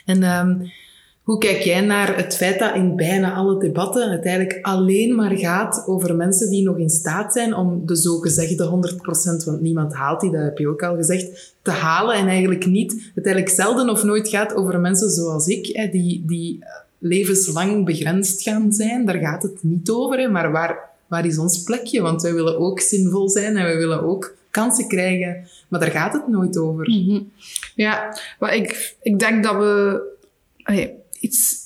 En um, hoe kijk jij naar het feit dat in bijna alle debatten het eigenlijk alleen maar gaat over mensen die nog in staat zijn om de zogezegde 100%, want niemand haalt die, dat heb je ook al gezegd, te halen en eigenlijk niet, het eigenlijk zelden of nooit gaat over mensen zoals ik, hè, die, die levenslang begrensd gaan zijn. Daar gaat het niet over. Hè. Maar waar, waar is ons plekje? Want wij willen ook zinvol zijn en wij willen ook kansen krijgen. Maar daar gaat het nooit over. Mhm. Ja, maar ik, ik denk dat we iets.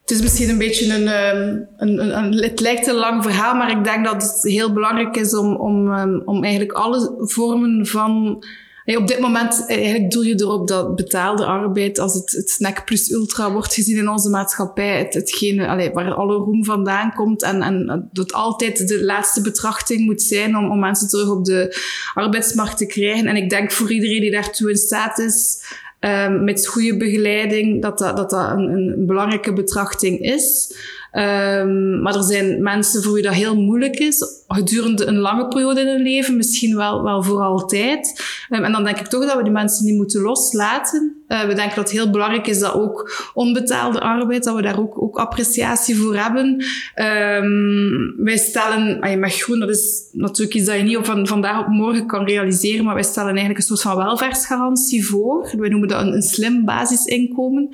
Het is misschien een beetje een, ehm, een, een, een, Het lijkt een lang verhaal, maar ik denk dat het heel belangrijk is om, om, ehm, om eigenlijk alle vormen van op dit moment, eigenlijk doe je erop dat betaalde arbeid, als het, het snack plus ultra wordt gezien in onze maatschappij, het, hetgene waar alle roem vandaan komt en, en dat altijd de laatste betrachting moet zijn om, om mensen terug op de arbeidsmarkt te krijgen. En ik denk voor iedereen die daartoe in staat is, um, met goede begeleiding, dat dat, dat, dat een, een belangrijke betrachting is. Um, maar er zijn mensen voor wie dat heel moeilijk is, gedurende een lange periode in hun leven, misschien wel, wel voor altijd. Um, en dan denk ik toch dat we die mensen niet moeten loslaten. Uh, we denken dat het heel belangrijk is dat ook onbetaalde arbeid, dat we daar ook, ook appreciatie voor hebben. Um, wij stellen, ay, met groen, dat is natuurlijk iets dat je niet op van vandaag op morgen kan realiseren, maar wij stellen eigenlijk een soort van welvaartsgarantie voor. Wij noemen dat een, slim basisinkomen,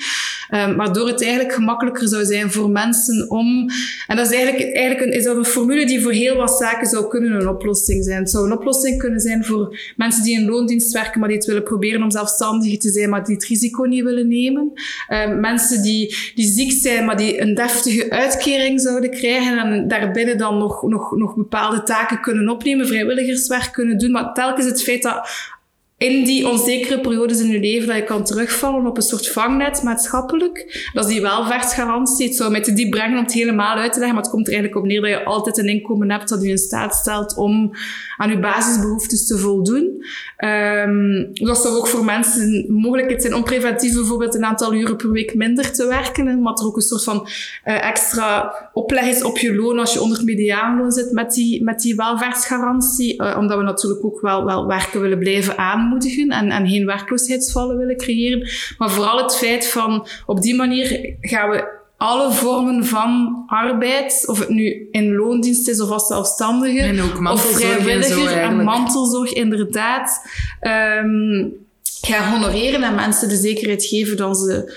um, waardoor het eigenlijk gemakkelijker zou zijn voor mensen om... En dat is eigenlijk, eigenlijk een, is dat een formule die voor heel wat zaken zou kunnen een oplossing zijn. Het zou een oplossing kunnen zijn voor mensen die in loondienst werken, maar die het willen proberen om zelfstandig te zijn, maar die het risico niet willen nemen. Uh, mensen die, die ziek zijn, maar die een deftige uitkering zouden krijgen en daarbinnen dan nog, nog, nog bepaalde taken kunnen opnemen, vrijwilligerswerk kunnen doen. Maar telkens het feit dat in die onzekere periodes in je leven dat je kan terugvallen op een soort vangnet maatschappelijk. Dat is die welvaartsgarantie. Het zou mij te diep brengen om het helemaal uit te leggen, maar het komt er eigenlijk op neer dat je altijd een inkomen hebt dat je in staat stelt om aan je basisbehoeftes te voldoen. Um, dat zou ook voor mensen mogelijkheid zijn om preventief bijvoorbeeld een aantal uren per week minder te werken, maar er ook een soort van uh, extra opleg is op je loon als je onder het mediaanloon zit met die, met die welvaartsgarantie. Uh, omdat we natuurlijk ook wel, wel werken willen blijven aan en, en geen werkloosheidsvallen willen creëren. Maar vooral het feit van op die manier gaan we alle vormen van arbeid, of het nu in loondienst is of als zelfstandige, en ook of vrijwilliger en, en mantelzorg inderdaad, um, gaan honoreren en mensen de zekerheid geven dat ze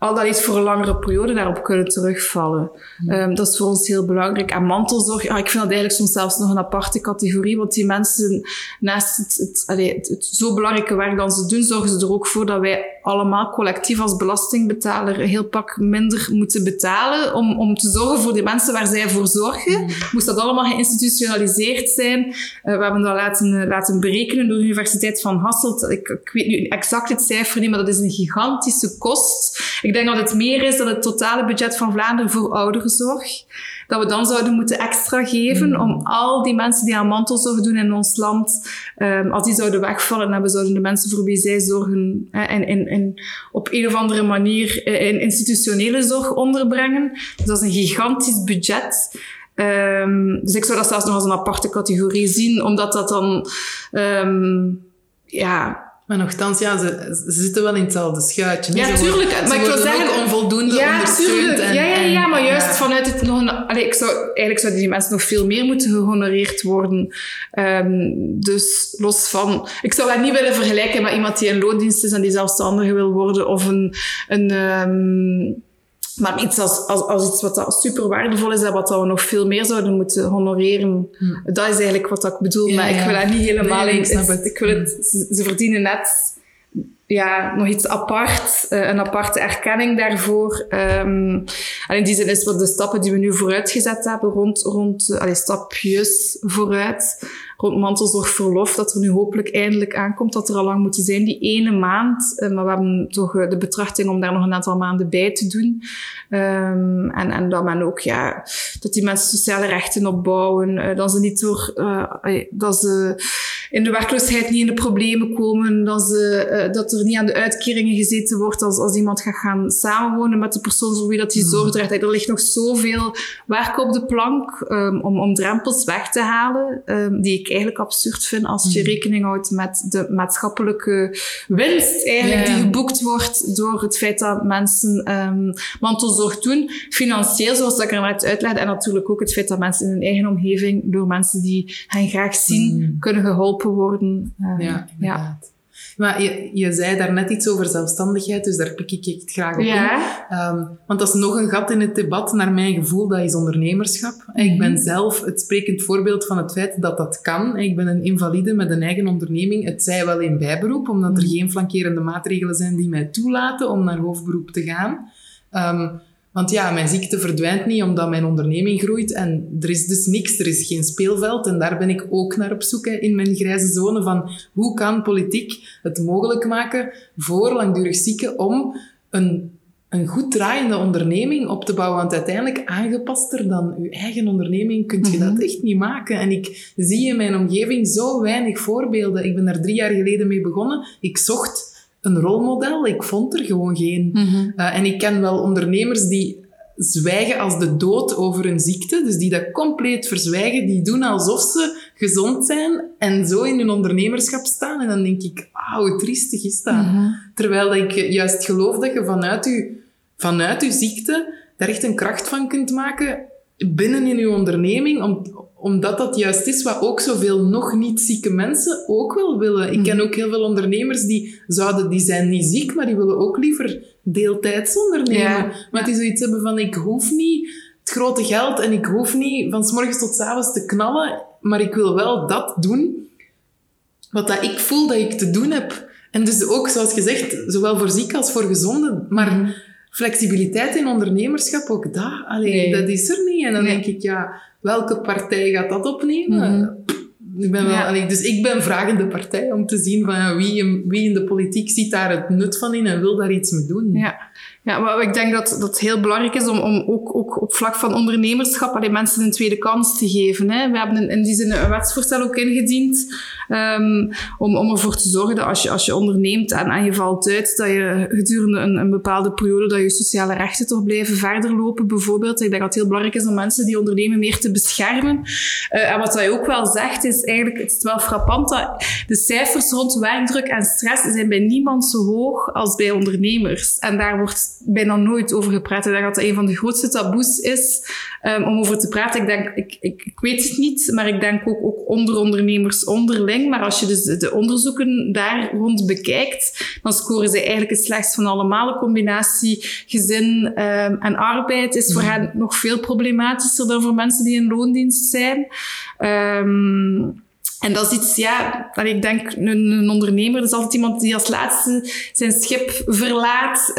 al dat iets voor een langere periode daarop kunnen terugvallen. Um, dat is voor ons heel belangrijk. En mantelzorg, ja, ik vind dat eigenlijk soms zelfs nog een aparte categorie, want die mensen, naast het, het, allee, het, het, zo belangrijke werk dat ze doen, zorgen ze er ook voor dat wij allemaal collectief als belastingbetaler heel pak minder moeten betalen om, om te zorgen voor die mensen waar zij voor zorgen. Mm. Moest dat allemaal geïnstitutionaliseerd zijn. Uh, we hebben dat laten, laten berekenen door de Universiteit van Hasselt. Ik, ik weet nu exact het cijfer niet, maar dat is een gigantische kost. Ik denk dat het meer is dan het totale budget van Vlaanderen voor ouderenzorg. Dat we dan zouden moeten extra geven mm. om al die mensen die aan mantelzorg doen in ons land, um, als die zouden wegvallen en we zouden de mensen voor wie zij zorgen en, en, en op een of andere manier eh, in institutionele zorg onderbrengen. Dus dat is een gigantisch budget. Um, dus ik zou dat zelfs nog als een aparte categorie zien, omdat dat dan um, ja, maar nogthans, ja, ze, ze zitten wel in hetzelfde schuitje. Ja, ze tuurlijk. Worden, maar ik wil zeggen... ook onvoldoende ja, ondersteund. En, ja, ja, ja, maar juist vanuit het nog een... Allee, ik zou, eigenlijk zouden die mensen nog veel meer moeten gehonoreerd worden. Um, dus los van... Ik zou dat niet willen vergelijken met iemand die in loondienst is en die zelfstandig wil worden. Of een... een um, maar iets als, als, als iets wat super waardevol is en wat we nog veel meer zouden moeten honoreren. Hm. Dat is eigenlijk wat ik bedoel. Ja, maar ik wil dat niet helemaal... Nee, ik, het. ik wil het, ze, ze verdienen net ja, nog iets apart, uh, een aparte erkenning daarvoor. Um, en in die zin is wat de stappen die we nu vooruitgezet hebben, rond, rond uh, allee, stapjes vooruit, rond mantelzorgverlof, dat er nu hopelijk eindelijk aankomt, dat er al lang moeten zijn, die ene maand. Uh, maar we hebben toch de betrachting om daar nog een aantal maanden bij te doen. Um, en, en dat men ook, ja, dat die mensen sociale rechten opbouwen, dat ze niet door, dat ze in de werkloosheid niet in de problemen komen, dat, ze, dat er niet aan de uitkeringen gezeten wordt als, als iemand gaat gaan samenwonen met de persoon voor wie dat die zorg draagt. Er ligt nog zoveel werk op de plank um, om, om drempels weg te halen, um, die ik eigenlijk absurd vind als je rekening houdt met de maatschappelijke winst eigenlijk die geboekt wordt door het feit dat mensen um, mantelzorg doen. Financieel, zoals ik er net uitlegde, en natuurlijk ook het feit dat mensen in hun eigen omgeving door mensen die hen graag zien, kunnen geholpen worden. ja, inderdaad. Ja. Maar je, je zei daar net iets over zelfstandigheid, dus daar pik ik echt graag op ja. Um, want dat is nog een gat in het debat, naar mijn gevoel, dat is ondernemerschap. Ik ben mhm. zelf het sprekend voorbeeld van het feit dat dat kan. Ik ben een invalide met een eigen onderneming. Het zij wel in bijberoep, omdat er mhm. geen flankerende maatregelen zijn die mij toelaten om naar hoofdberoep te gaan. Um, Want ja, mijn ziekte verdwijnt niet omdat mijn onderneming groeit en er is dus niks, er is geen speelveld. En daar ben ik ook naar op zoek hè, in mijn grijze zone van hoe kan politiek het mogelijk maken voor langdurig zieken om een, een goed draaiende onderneming op te bouwen. Want uiteindelijk aangepaster dan uw eigen onderneming kun je dat echt niet maken. En ik zie in mijn omgeving zo weinig voorbeelden. Ik ben daar drie jaar geleden mee begonnen. Ik zocht een rolmodel. Ik vond er gewoon geen. Uh, en ik ken wel ondernemers die zwijgen als de dood over hun ziekte, dus die dat compleet verzwijgen, die doen alsof ze gezond zijn en zo in hun ondernemerschap staan. En dan denk ik, wauw, hoe triestig is dat? Terwijl ik juist geloof dat je vanuit je, vanuit je ziekte daar echt een kracht van kunt maken binnen in je onderneming, om, omdat dat juist is wat ook zoveel nog niet zieke mensen ook wel willen. Ik ken ook heel veel ondernemers die zouden, die zijn niet ziek, maar die willen ook liever deeltijds ondernemen. Ja. Maar die zoiets hebben van, ik hoef niet het grote geld en ik hoef niet van s morgens tot s avonds te knallen, maar ik wil wel dat doen wat dat ik voel dat ik te doen heb. En dus ook, zoals gezegd, zowel voor ziek als voor gezonden, maar flexibiliteit in ondernemerschap, ook dat, allee, Nee. dat is er niet. En dan Nee. denk ik, ja, welke partij gaat dat opnemen? Ik ben wel, Ja. allee, dus ik ben vragende partij om te zien van ja, wie, in- wie in de politiek ziet daar het nut van in en wil daar iets mee doen. Ja. Ja, maar ik denk dat, dat heel belangrijk is om, om ook, ook op vlak van ondernemerschap alleen mensen een tweede kans te geven. Hè. We hebben in, in die zin een wetsvoorstel ook ingediend ehm, om, om ervoor te zorgen dat als je, als je onderneemt en, en je valt uit, dat je gedurende een, een bepaalde periode dat je sociale rechten toch blijven verder lopen, bijvoorbeeld. Ik denk dat het heel belangrijk is om mensen die ondernemen meer te beschermen. Eh, en wat hij ook wel zegt, is eigenlijk, het is wel frappant dat de cijfers rond werkdruk en stress zijn bij niemand zo hoog als bij ondernemers. En daar wordt bijna nooit over gepraat. Ik denk dat dat een van de grootste taboes is um, om over te praten. Ik denk, ik, ik, ik weet het niet, maar ik denk ook, ook onder ondernemers onderling. Maar als je dus de, de onderzoeken daar rond bekijkt, dan scoren ze eigenlijk het slechtst van allemaal. De combinatie gezin um, en arbeid is voor hen nog veel problematischer dan voor mensen die in loondienst zijn. Um, en dat is iets, ja, ik denk, een, een, ondernemer is altijd iemand die als laatste zijn schip verlaat.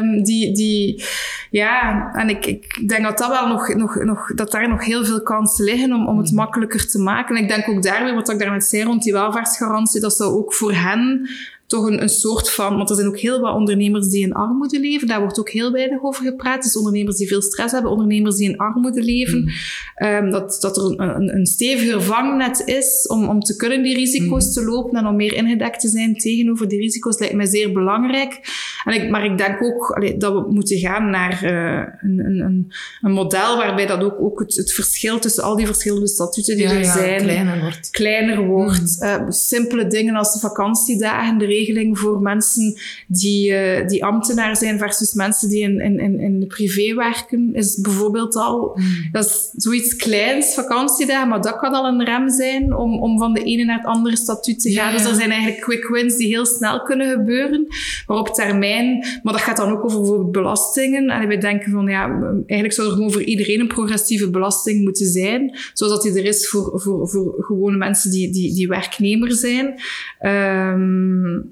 Um, die, die, ja, en ik, ik denk dat dat wel nog, nog, nog, dat daar nog heel veel kansen liggen om, om het makkelijker te maken. En ik denk ook daar weer, wat ik daarnet zei rond die welvaartsgarantie, dat zou ook voor hen toch een, een soort van, want er zijn ook heel wat ondernemers die in armoede leven. Daar wordt ook heel weinig over gepraat. Dus ondernemers die veel stress hebben, ondernemers die in armoede leven. Mm. Um, dat, dat er een, een, steviger vangnet is om, om te kunnen die risico's mm. te lopen en om meer ingedekt te zijn tegenover die risico's, lijkt mij zeer belangrijk. En ik, maar ik denk ook allee, dat we moeten gaan naar uh, een, een, een, model waarbij dat ook, ook het, het, verschil tussen al die verschillende statuten die ja, er ja, zijn, kleiner wordt. Kleiner wordt. Mm. Uh, simpele dingen als de vakantiedagen, de regeling voor mensen die, uh, die ambtenaar zijn versus mensen die in, in, in, de privé werken, is bijvoorbeeld al, mm. dat is zoiets kleins, vakantiedagen, maar dat kan al een rem zijn om, om van de ene naar het andere statuut te gaan. Ja, dus er zijn eigenlijk quick wins die heel snel kunnen gebeuren, maar op termijn, maar dat gaat dan ook over bijvoorbeeld belastingen. En wij denken van, ja, eigenlijk zou er gewoon voor iedereen een progressieve belasting moeten zijn, zoals dat die er is voor, voor, voor gewone mensen die, die, die werknemer zijn. Um,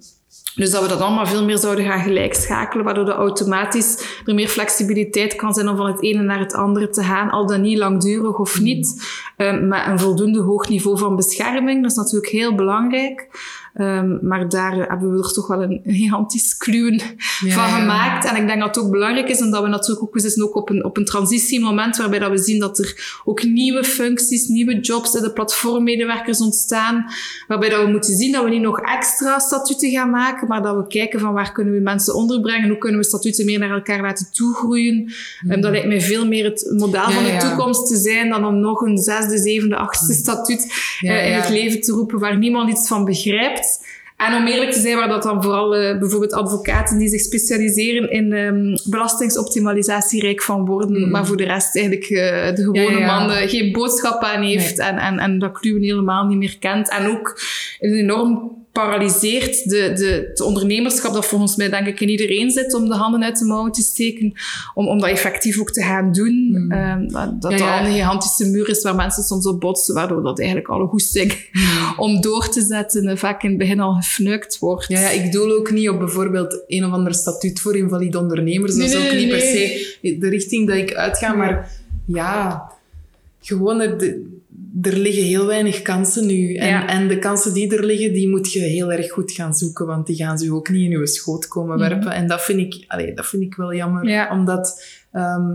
dus dat we dat allemaal veel meer zouden gaan gelijkschakelen, waardoor er automatisch er meer flexibiliteit kan zijn om van het ene naar het andere te gaan, al dan niet langdurig of niet, um, met een voldoende hoog niveau van bescherming. Dat is natuurlijk heel belangrijk. Um, maar daar hebben we er toch wel een gigantisch kluwen ja, van gemaakt. En ik denk dat het ook belangrijk is, omdat we natuurlijk ook, zitten ook op een, op een transitiemoment waarbij dat we zien dat er ook nieuwe functies, nieuwe jobs, de platformmedewerkers ontstaan, waarbij dat we moeten zien dat we niet nog extra statuten gaan maken, maar dat we kijken van waar kunnen we mensen onderbrengen, hoe kunnen we statuten meer naar elkaar laten toegroeien. Mm. Um, dat lijkt mij veel meer het model ja, van de ja. toekomst te zijn dan om nog een zesde, zevende, achtste statuut uh, in het leven te roepen waar niemand iets van begrijpt. En om eerlijk te zijn, waar dat dan vooral uh, bijvoorbeeld advocaten die zich specialiseren in um, belastingsoptimalisatie rijk van worden, mm. maar voor de rest eigenlijk uh, de gewone ja, ja. man geen boodschap aan heeft nee. en, en, en dat kluwen helemaal niet meer kent. En ook een enorm paralyseert de, de, het ondernemerschap dat volgens mij denk ik in iedereen zit om de handen uit de mouwen te steken, om, om dat effectief ook te gaan doen. Mm. Ehm, dat dat Ja, een gigantische muur is waar mensen soms op botsen, waardoor dat eigenlijk alle goesting om door te zetten vaak in het begin al gefnuikt wordt. Ja, ja, ik doel ook niet op bijvoorbeeld een of ander statuut voor invalide ondernemers. Nee, dat is ook nee, niet per nee. se de richting dat ik uitga. Maar ja, gewoon er, de- er liggen heel weinig kansen nu. En, Ja. en de kansen die er liggen, die moet je heel erg goed gaan zoeken. Want die gaan ze ook niet in je schoot komen Mhm. werpen. En dat vind ik, allee, dat vind ik wel jammer. Ja. Omdat, ehm,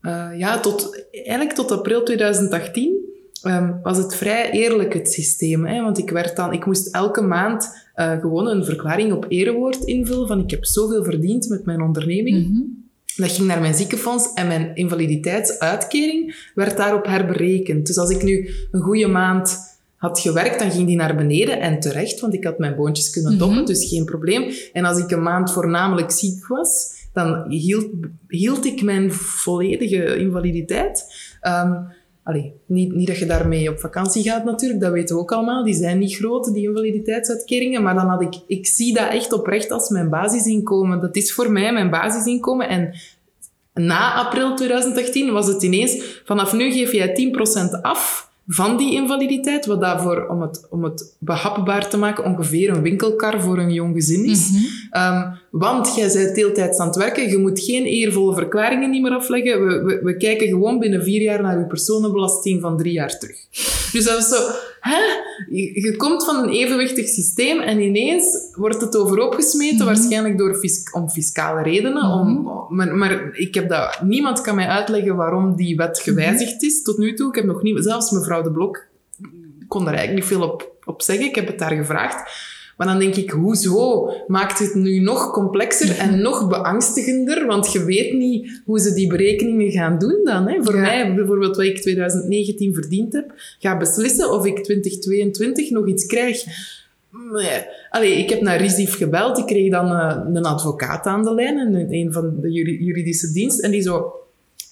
eh, ja, tot, eigenlijk tot april 2018 ehm, was het vrij eerlijk, het systeem. Hè? Want ik, werd dan, ik moest elke maand eh, gewoon een verklaring op erewoord invullen van ik heb zoveel verdiend met mijn onderneming. Mhm. Dat ging naar mijn ziekenfonds en mijn invaliditeitsuitkering werd daarop herberekend. Dus als ik nu een goede maand had gewerkt, dan ging die naar beneden en terecht, want ik had mijn boontjes kunnen doppen, Mhm. dus geen probleem. En als ik een maand voornamelijk ziek was, dan hield, hield ik mijn volledige invaliditeit. Ehm, allee, niet, niet dat je daarmee op vakantie gaat natuurlijk, dat weten we ook allemaal. Die zijn niet groot, die invaliditeitsuitkeringen. Maar dan had ik... Ik zie dat echt oprecht als mijn basisinkomen. Dat is voor mij mijn basisinkomen. En na april 2018 was het ineens... Vanaf nu geef jij 10% af van die invaliditeit. Wat daarvoor, om het, om het behapbaar te maken, ongeveer een winkelkar voor een jong gezin is. Mhm. Ehm, want jij bent deeltijds aan het werken, je moet geen eervolle verklaringen niet meer afleggen. We, we, we kijken gewoon binnen vier jaar naar je personenbelasting van drie jaar terug. Dus dat is zo, hè? Je, je komt van een evenwichtig systeem en ineens wordt het overhoop gesmeten, Mhm. waarschijnlijk door fis- om fiscale redenen. om, maar, maar ik heb dat, niemand kan mij uitleggen waarom die wet gewijzigd is tot nu toe. Ik heb nog niet, zelfs mevrouw De Blok kon daar eigenlijk niet veel op, op zeggen. Ik heb het daar gevraagd. Maar dan denk ik, hoezo maakt het nu nog complexer en nog beangstigender? Want je weet niet hoe ze die berekeningen gaan doen dan. Hè? Voor Ja. mij, bijvoorbeeld wat ik 2019 verdiend heb, ga beslissen of ik 2022 nog iets krijg. Nee. Allee, ik heb naar Rizif gebeld. Ik kreeg dan eh, een advocaat aan de lijn, een, een van de juri- juridische dienst. En die zo...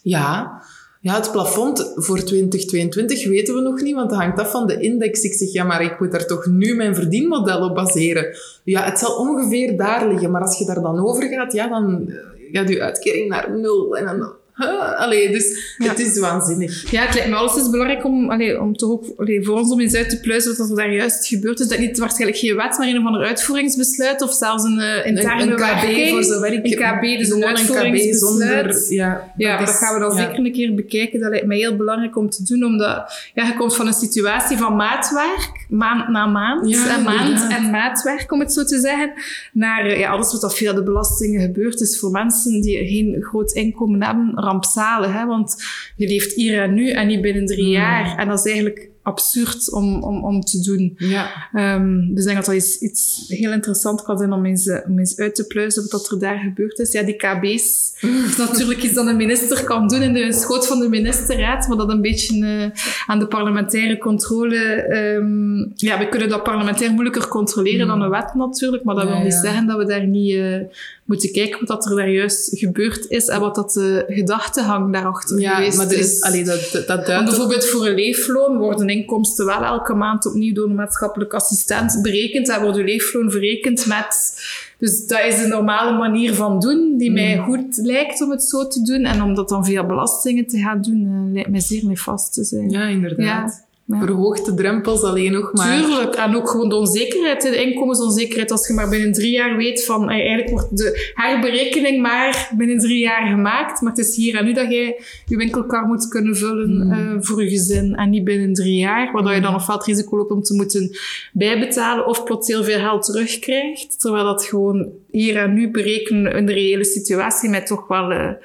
Ja, ja, het plafond voor 2022 weten we nog niet, want dat hangt af van de index. Ik zeg, ja, maar ik moet daar toch nu mijn verdienmodel op baseren. Ja, het zal ongeveer daar liggen, maar als je daar dan over gaat, ja, dan eh, gaat je uitkering naar nul. En dan... Huh, allee, dus Ja. het is waanzinnig. Ja, het lijkt me alles is belangrijk om, allee, om toch ook allee, voor ons om eens uit te pluizen wat er daar juist gebeurd is. Dat niet waarschijnlijk geen wet, maar een of ander uitvoeringsbesluit of zelfs een uh, interne Een, een KB voor zover ik... Een KB, dus een KB uitvoeringsbesluit. zonder... Ja, Ja, dat is- gaan we dan ja. zeker een keer bekijken. Dat lijkt mij heel belangrijk om te doen, omdat ja, je komt van een situatie van maatwerk, maand na maand, Ja, en maand inderdaad. en maatwerk, om het zo te zeggen, naar eh, ja, alles wat dat via de belastingen gebeurt, is voor mensen die geen groot inkomen hebben, rampzalig. Hè? Want je leeft hier en nu en niet binnen drie Hmm. jaar. En dat is eigenlijk absurd om, om, om te doen. Ja. Ehm, dus ik denk dat dat iets, iets heel interessant kan zijn om eens, eh, om eens uit te pluizen wat er daar gebeurd is. Ja, die KB's is natuurlijk iets dat een minister kan doen in de schoot van de ministerraad, maar dat een beetje eh, aan de parlementaire controle... ehm, ja, we kunnen dat parlementair moeilijker controleren dan een wet natuurlijk, maar dat Ja, wil niet ja. zeggen dat we daar niet eh, moeten kijken wat er daar juist gebeurd is en wat dat de gedachtegang daarachter Ja, geweest maar er is. is, allee, dat, dat, dat Want duidt bijvoorbeeld voor een leefloon worden inkomsten wel elke maand opnieuw door een maatschappelijk assistent berekend. En wordt uw leefloon verrekend met... Dus dat is de normale manier van doen, die mij Mm. goed lijkt om het zo te doen. En om dat dan via belastingen te gaan doen, eh, lijkt mij zeer nefast te zijn. Ja, inderdaad. Ja, ja. Verhoogt de drempels alleen nog maar. Tuurlijk. En ook gewoon de onzekerheid, de inkomensonzekerheid. Als je maar binnen drie jaar weet van, eh, eigenlijk wordt de herberekening maar binnen drie jaar gemaakt. Maar het is hier en nu dat jij je winkelkar moet kunnen vullen Hmm. eh, voor je gezin. En niet binnen drie jaar. Waardoor je dan ofwel het risico loopt om te moeten bijbetalen of plots heel veel geld terugkrijgt. Terwijl dat gewoon hier en nu berekenen in de reële situatie mij toch wel...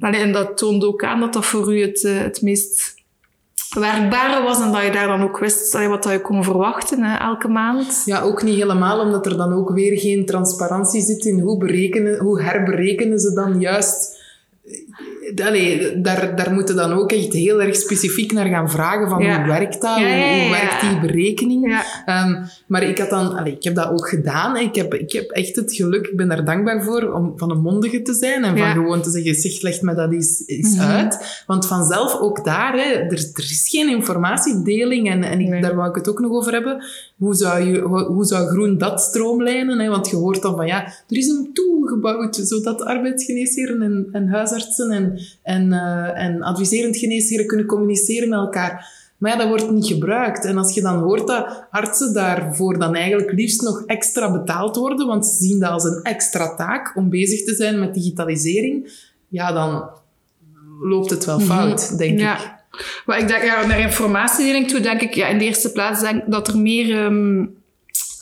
Allee, en dat toont ook aan dat dat voor u het, het meest werkbare was en dat je daar dan ook wist wat je kon verwachten hè, elke maand. Ja, ook niet helemaal, omdat er dan ook weer geen transparantie zit in hoe, berekenen, hoe herberekenen ze dan juist. Allee, daar, daar moeten dan ook echt heel erg specifiek naar gaan vragen van Ja. hoe werkt dat, Ja, ja, hoe, werkt die berekening. Ehm, maar ik had dan, allee, ik heb dat ook gedaan. Ik heb, ik heb echt het geluk, ik ben daar dankbaar voor, om van een mondige te zijn en van gewoon te zeggen, zeg, leg me dat eens, eens Mhm. uit. Want vanzelf ook daar, hè, er, er is geen informatiedeling en, en ik, Nee. daar wou ik het ook nog over hebben. Hoe zou, je, hoe zou groen dat stroomlijnen? Hè? Want je hoort dan van ja, er is een tool gebouwd zodat arbeidsgeneesheren en, en huisartsen en, en, uh, en adviserend geneesheren kunnen communiceren met elkaar. Maar ja, dat wordt niet gebruikt. En als je dan hoort dat artsen daarvoor dan eigenlijk liefst nog extra betaald worden, want ze zien dat als een extra taak om bezig te zijn met digitalisering, ja, dan loopt het wel mhm. fout, denk ja. ik. Maar ik denk, ja, naar informatiedeling toe denk ik, ja, in de eerste plaats denk dat er meer... Um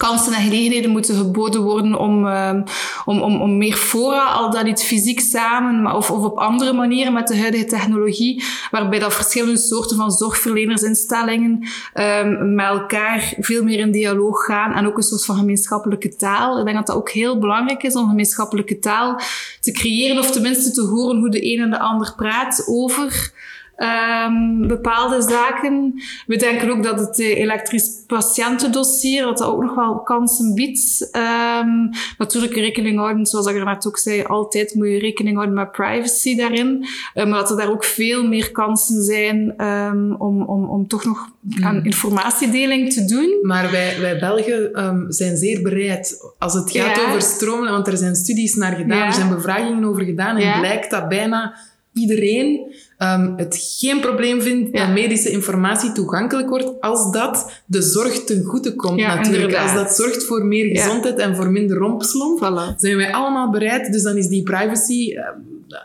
kansen en gelegenheden moeten geboden worden om, um, om, om, om meer fora, al dan niet fysiek samen, maar of, of op andere manieren met de huidige technologie, waarbij dat verschillende soorten van zorgverlenersinstellingen um, met elkaar veel meer in dialoog gaan en ook een soort van gemeenschappelijke taal. Ik denk dat dat ook heel belangrijk is om gemeenschappelijke taal te creëren of tenminste te horen hoe de een en de ander praat over um, bepaalde zaken. We denken ook dat het elektrisch patiëntendossier, dat dat ook nog wel kansen biedt. Um, natuurlijk rekening houden, zoals ik er net ook zei, altijd moet je rekening houden met privacy daarin. Um, maar dat er daar ook veel meer kansen zijn um, om, om, om toch nog aan hmm. informatiedeling te doen. Maar wij, wij Belgen zijn zeer bereid als het gaat over stromen, want er zijn studies naar gedaan, er zijn bevragingen over gedaan en blijkt dat bijna iedereen um, het geen probleem vindt dat medische informatie toegankelijk wordt, als dat de zorg ten goede komt natuurlijk. Als dat zorgt voor meer gezondheid en voor minder rompslomp, voilà. zijn wij allemaal bereid. Dus dan is die privacy uh,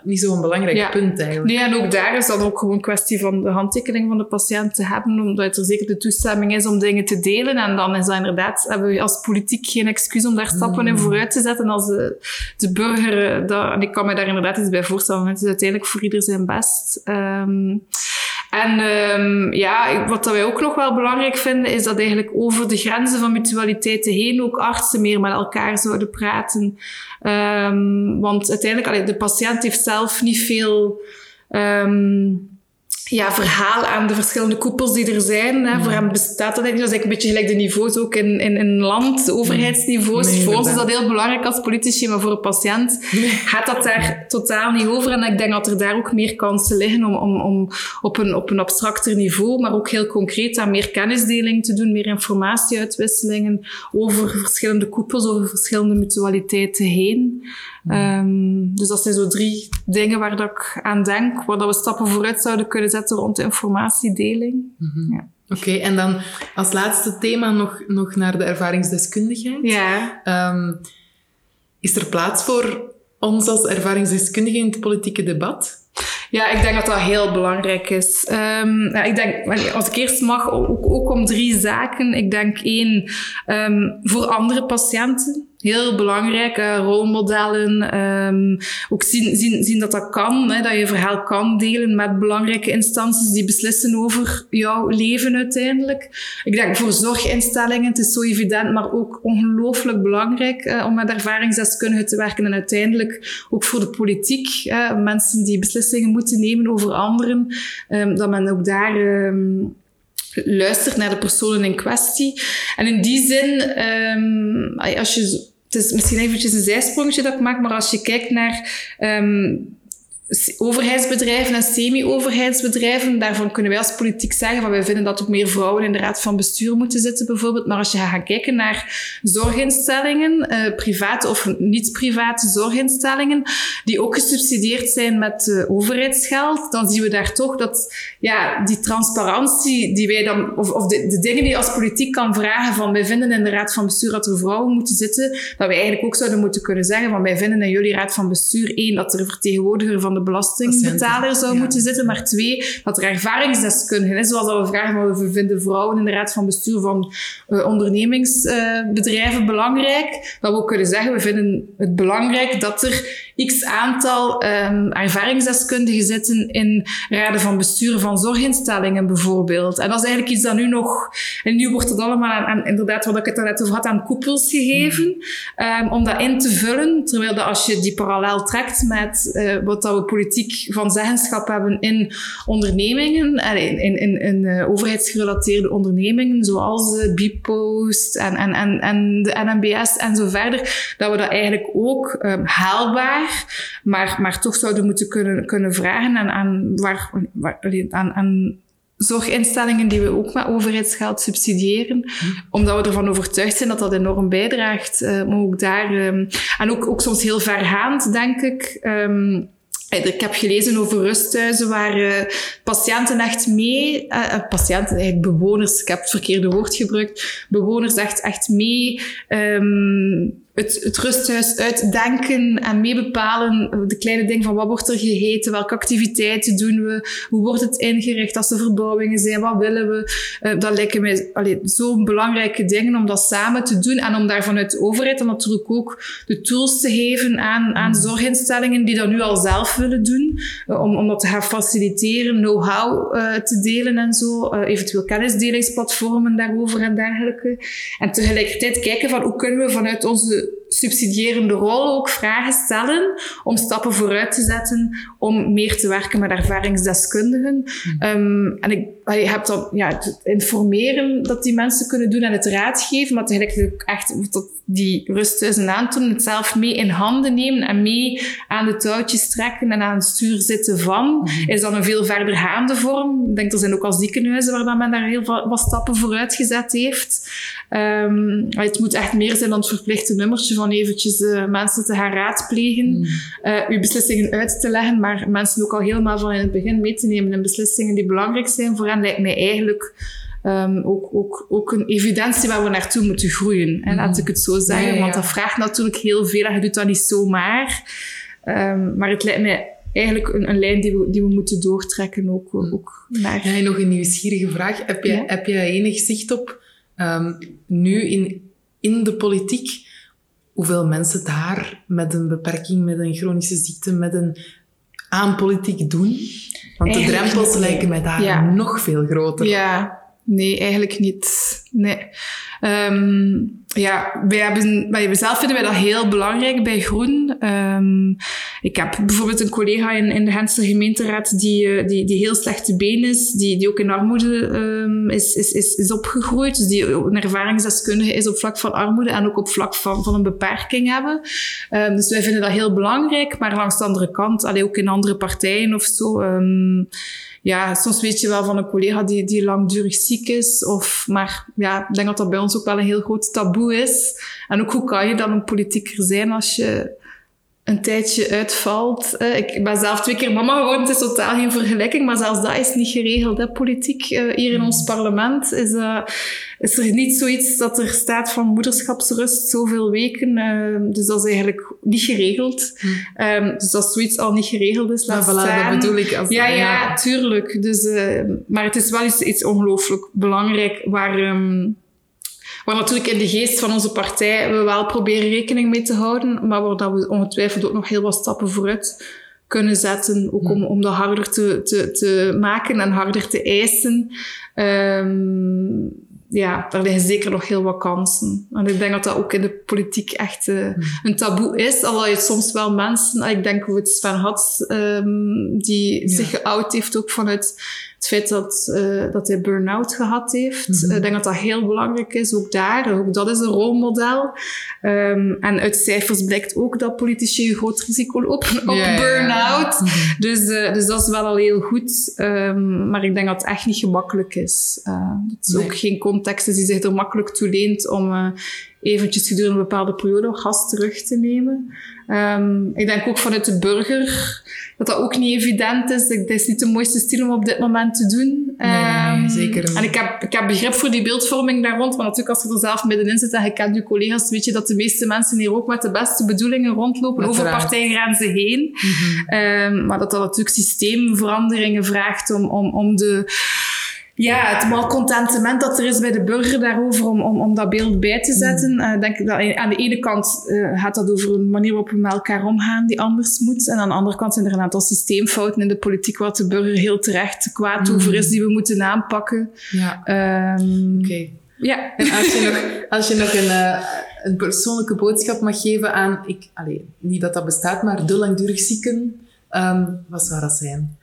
niet zo'n belangrijk punt eigenlijk. Nee, en ook daar is dan ook gewoon een kwestie van de handtekening van de patiënt te hebben, omdat er zeker de toestemming is om dingen te delen. En dan is dat inderdaad, hebben we als politiek geen excuus om daar stappen in mm. vooruit te zetten als de, de burger, eh, dat, en ik kan me daar inderdaad iets bij voorstellen, het is uiteindelijk voor ieder zijn best. Um, en um, ja, wat wij ook nog wel belangrijk vinden, is dat eigenlijk over de grenzen van mutualiteiten heen ook artsen meer met elkaar zouden praten. Um, want uiteindelijk, de patiënt heeft zelf niet veel um, ja, verhaal aan de verschillende koepels die er zijn. Hè. Voor hem bestaat dat eigenlijk. Dat is een beetje gelijk de niveaus ook in, in, in land, overheidsniveaus. voor ons is dat heel belangrijk als politici, maar voor een patiënt gaat dat daar totaal niet over. En ik denk dat er daar ook meer kansen liggen om, om, om op, een, op een abstracter niveau, maar ook heel concreet aan meer kennisdeling te doen, meer informatieuitwisselingen over verschillende koepels, over verschillende mutualiteiten heen. Um, dus dat zijn zo drie dingen waar dat ik aan denk, waar dat we stappen vooruit zouden kunnen zetten rond de informatiedeling. Mhm. ja. Oké, en dan als laatste thema nog, nog naar de ervaringsdeskundigheid. Ja. Um, is er plaats voor ons als ervaringsdeskundige in het politieke debat? Ja, ik denk dat dat heel belangrijk is. Um, ja, ik denk, als ik eerst mag, ook, ook om drie zaken. Ik denk één, um, voor andere patiënten heel belangrijk. Rolmodellen. Um, ook zien, zien, zien dat dat kan. Hè, dat je verhaal kan delen met belangrijke instanties die beslissen over jouw leven uiteindelijk. Ik denk voor zorginstellingen, het is zo evident, maar ook ongelooflijk belangrijk uh, om met ervaringsdeskundigen te werken. En uiteindelijk ook voor de politiek. Uh, mensen die beslissingen moeten nemen over anderen. Um, dat men ook daar... Um, luistert naar de personen in kwestie. En in die zin, um, als je het is misschien eventjes een zijsprongetje dat ik maak, maar als je kijkt naar um, overheidsbedrijven en semi-overheidsbedrijven, daarvan kunnen wij als politiek zeggen van wij vinden dat ook meer vrouwen in de raad van bestuur moeten zitten bijvoorbeeld. Maar als je gaat kijken naar zorginstellingen, uh, private of niet-private zorginstellingen, die ook gesubsidieerd zijn met uh, overheidsgeld, dan zien we daar toch dat ja, die transparantie die wij dan, of, of de, de dingen die je als politiek kan vragen van wij vinden in de raad van bestuur dat er vrouwen moeten zitten, dat wij eigenlijk ook zouden moeten kunnen zeggen van wij vinden in jullie raad van bestuur één, dat er vertegenwoordiger van de belastingbetaler zou moeten zitten. Maar twee, dat er ervaringsdeskundigen is. Zoals we vragen, we vinden vrouwen in de raad van bestuur van uh, ondernemingsbedrijven belangrijk. Dat we ook kunnen zeggen, we vinden het belangrijk dat er x aantal um, ervaringsdeskundigen zitten in raden van bestuur van zorginstellingen bijvoorbeeld. En dat is eigenlijk iets dat nu nog... En nu wordt het allemaal aan inderdaad, wat ik het net over had, aan koepels gegeven. Um, om dat in te vullen. Terwijl dat als je die parallel trekt met uh, wat dat we politiek van zeggenschap hebben in ondernemingen, in, in, in, in uh, overheidsgerelateerde ondernemingen, zoals uh, Bipost en, en, en, en de NMBS en zo verder, dat we dat eigenlijk ook um, haalbaar maar, maar toch zouden moeten kunnen, kunnen vragen aan, aan, waar, waar, aan, aan zorginstellingen die we ook met overheidsgeld subsidiëren, omdat we ervan overtuigd zijn dat dat enorm bijdraagt. Uh, maar ook daar, um, en ook, ook soms heel vergaand, denk ik. Um, ik heb gelezen over rusthuizen waar uh, patiënten echt mee, uh, patiënten, eigenlijk bewoners, ik heb het verkeerde woord gebruikt, bewoners echt, echt mee um, het, het rusthuis uitdenken en meebepalen de kleine dingen van wat wordt er gegeten, welke activiteiten doen we, hoe wordt het ingericht als er verbouwingen zijn, wat willen we. Uh, dat lijken mij zo'n belangrijke dingen om dat samen te doen en om daar vanuit de overheid dan natuurlijk ook de tools te geven aan, aan zorginstellingen die dat nu al zelf willen doen, uh, om, om dat te gaan faciliteren, know-how uh, te delen en zo, eventueel kennisdelingsplatformen daarover en dergelijke. En tegelijkertijd kijken van hoe kunnen we vanuit onze subsidierende rol ook vragen stellen om stappen vooruit te zetten om meer te werken met ervaringsdeskundigen. Um, en ik, je hebt dan ja, het informeren dat die mensen kunnen doen en het raad geven, maar tegelijkertijd echt tot die rusthuizen aantonen, het zelf mee in handen nemen en mee aan de touwtjes trekken en aan het stuur zitten van, mhm. is dan een veel verder gaande vorm. Ik denk, er zijn ook al ziekenhuizen waar dan men daar heel wat stappen vooruit gezet heeft. Um, het moet echt meer zijn dan het verplichte nummertje van eventjes uh, mensen te gaan raadplegen, mm. uh, uw beslissingen uit te leggen, maar mensen ook al helemaal van in het begin mee te nemen in beslissingen die belangrijk zijn voor hen, lijkt mij eigenlijk um, ook, ook, ook een evidentie waar we naartoe moeten groeien. En laat ik het zo zeggen, want dat vraagt natuurlijk heel veel en je doet dat niet zomaar. Um, maar het lijkt mij eigenlijk een, een, lijn die we, die we moeten doortrekken ook, ook naar... Ja, nog een nieuwsgierige vraag. Heb je, heb je enig zicht op um, nu in, in de politiek hoeveel mensen daar met een beperking, met een chronische ziekte, met een aan politiek doen? Want de drempels lijken mij daar nog veel groter. Ja, nee, eigenlijk niet. Nee. Um, ja, wij hebben, wij zelf vinden wij dat heel belangrijk bij Groen. Um, ik heb bijvoorbeeld een collega in, in de Gentse gemeenteraad die, eh, die, die heel slechte been is, die, die ook in armoede um, is, is, is, is opgegroeid. Dus die een ervaringsdeskundige is op vlak van armoede en ook op vlak van, van een beperking hebben. Um, dus wij vinden dat heel belangrijk. Maar langs de andere kant, allee, ook in andere partijen of zo ja, soms weet je wel van een collega die, die langdurig ziek is. Of, maar ja, ik denk dat dat bij ons ook wel een heel groot taboe is. En ook hoe kan je dan een politieker zijn als je een tijdje uitvalt. Ik ben zelf twee keer mama geworden, het is totaal geen vergelijking, maar zelfs dat is niet geregeld. Hè. Politiek eh, hier in ons parlement is, uh, is er niet zoiets dat er staat van moederschapsrust zoveel weken. Uh, dus dat is eigenlijk niet geregeld. Hm. Um, dus dat zoiets al niet geregeld is, laat voilà, dat bedoel ik. Als, ja, ja, ja, tuurlijk. Dus, uh, maar het is wel iets, iets ongelooflijk belangrijk waar... Um, Waar natuurlijk in de geest van onze partij we wel proberen rekening mee te houden, maar waar dat we ongetwijfeld ook nog heel wat stappen vooruit kunnen zetten. Ook om, om dat harder te, te, te maken en harder te eisen. Um, ja, daar liggen zeker nog heel wat kansen. En ik denk dat dat ook in de politiek echt uh, een taboe is. Al je soms wel mensen, ik denk hoe het Sven Hats, um, die ja. zich geout heeft ook vanuit het feit dat, uh, dat hij burn-out gehad heeft. Mm -hmm. Ik denk dat dat heel belangrijk is, ook daar. Ook dat is een rolmodel. Um, en uit cijfers blijkt ook dat politici een groot risico lopen op burn-out. -hmm. dus, uh, dus dat is wel al heel goed. Um, maar ik denk dat het echt niet gemakkelijk is. Uh, het is nee. ook geen context die zich er makkelijk toe leent om eventjes gedurende een bepaalde periode gas terug te nemen. Um, ik denk ook vanuit de burger dat dat ook niet evident is. Dat is niet de mooiste stil om op dit moment te doen. Nee, nee, zeker. En ik heb, ik heb begrip voor die beeldvorming daar rond. Maar natuurlijk, als je er zelf middenin zit en je kent je collega's, weet je dat de meeste mensen hier ook met de beste bedoelingen rondlopen over partijgrenzen heen. Mm -hmm. um, maar dat dat natuurlijk systeemveranderingen vraagt om, om, om de ja, het malcontentement dat er is bij de burger daarover om, om, om dat beeld bij te zetten. Mm. Uh, denk dat aan de ene kant uh, gaat dat over een manier waarop we met elkaar omgaan die anders moet. En aan de andere kant zijn er een aantal systeemfouten in de politiek wat de burger heel terecht kwaad mm. over is die we moeten aanpakken. Ja. Um, Oké. Okay. Ja. En als je nog, als je nog een, uh, een persoonlijke boodschap mag geven aan, ik, allez, niet dat dat bestaat, maar de langdurig zieken, um, wat zou dat zijn?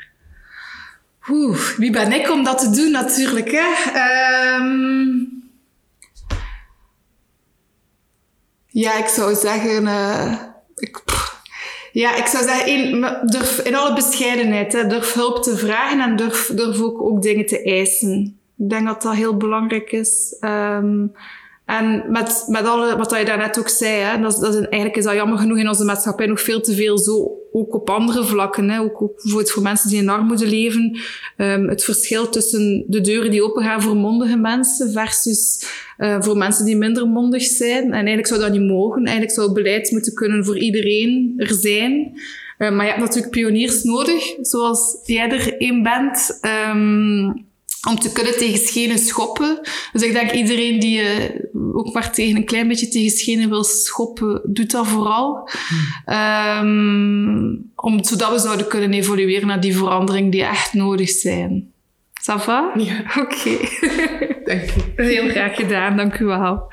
Wie ben ik om dat te doen natuurlijk, hè? Um, ja, ik zou zeggen... Uh, ik, Ja, ik zou zeggen, durf, in alle bescheidenheid, hè, durf hulp te vragen en durf, durf ook, ook dingen te eisen. Ik denk dat dat heel belangrijk is. Um, en met, met alle, wat je daarnet ook zei, hè, dat, dat is, eigenlijk is dat jammer genoeg in onze maatschappij nog veel te veel zo, ook op andere vlakken. Hè, ook, bijvoorbeeld voor mensen die in armoede leven. Um, het verschil tussen de deuren die opengaan voor mondige mensen versus uh, voor mensen die minder mondig zijn. En eigenlijk zou dat niet mogen. Eigenlijk zou beleid moeten kunnen voor iedereen er zijn. Uh, maar je hebt natuurlijk pioniers nodig, zoals jij er één bent. Um, om te kunnen tegen schenen schoppen. Dus ik denk iedereen die uh, ook maar tegen een klein beetje tegen schenen wil schoppen, doet dat vooral. Um, om, zodat we zouden kunnen evolueren naar die verandering die echt nodig zijn. Ça va? Ja. Oké. Okay. Dank je. Heel graag gedaan, dank u wel.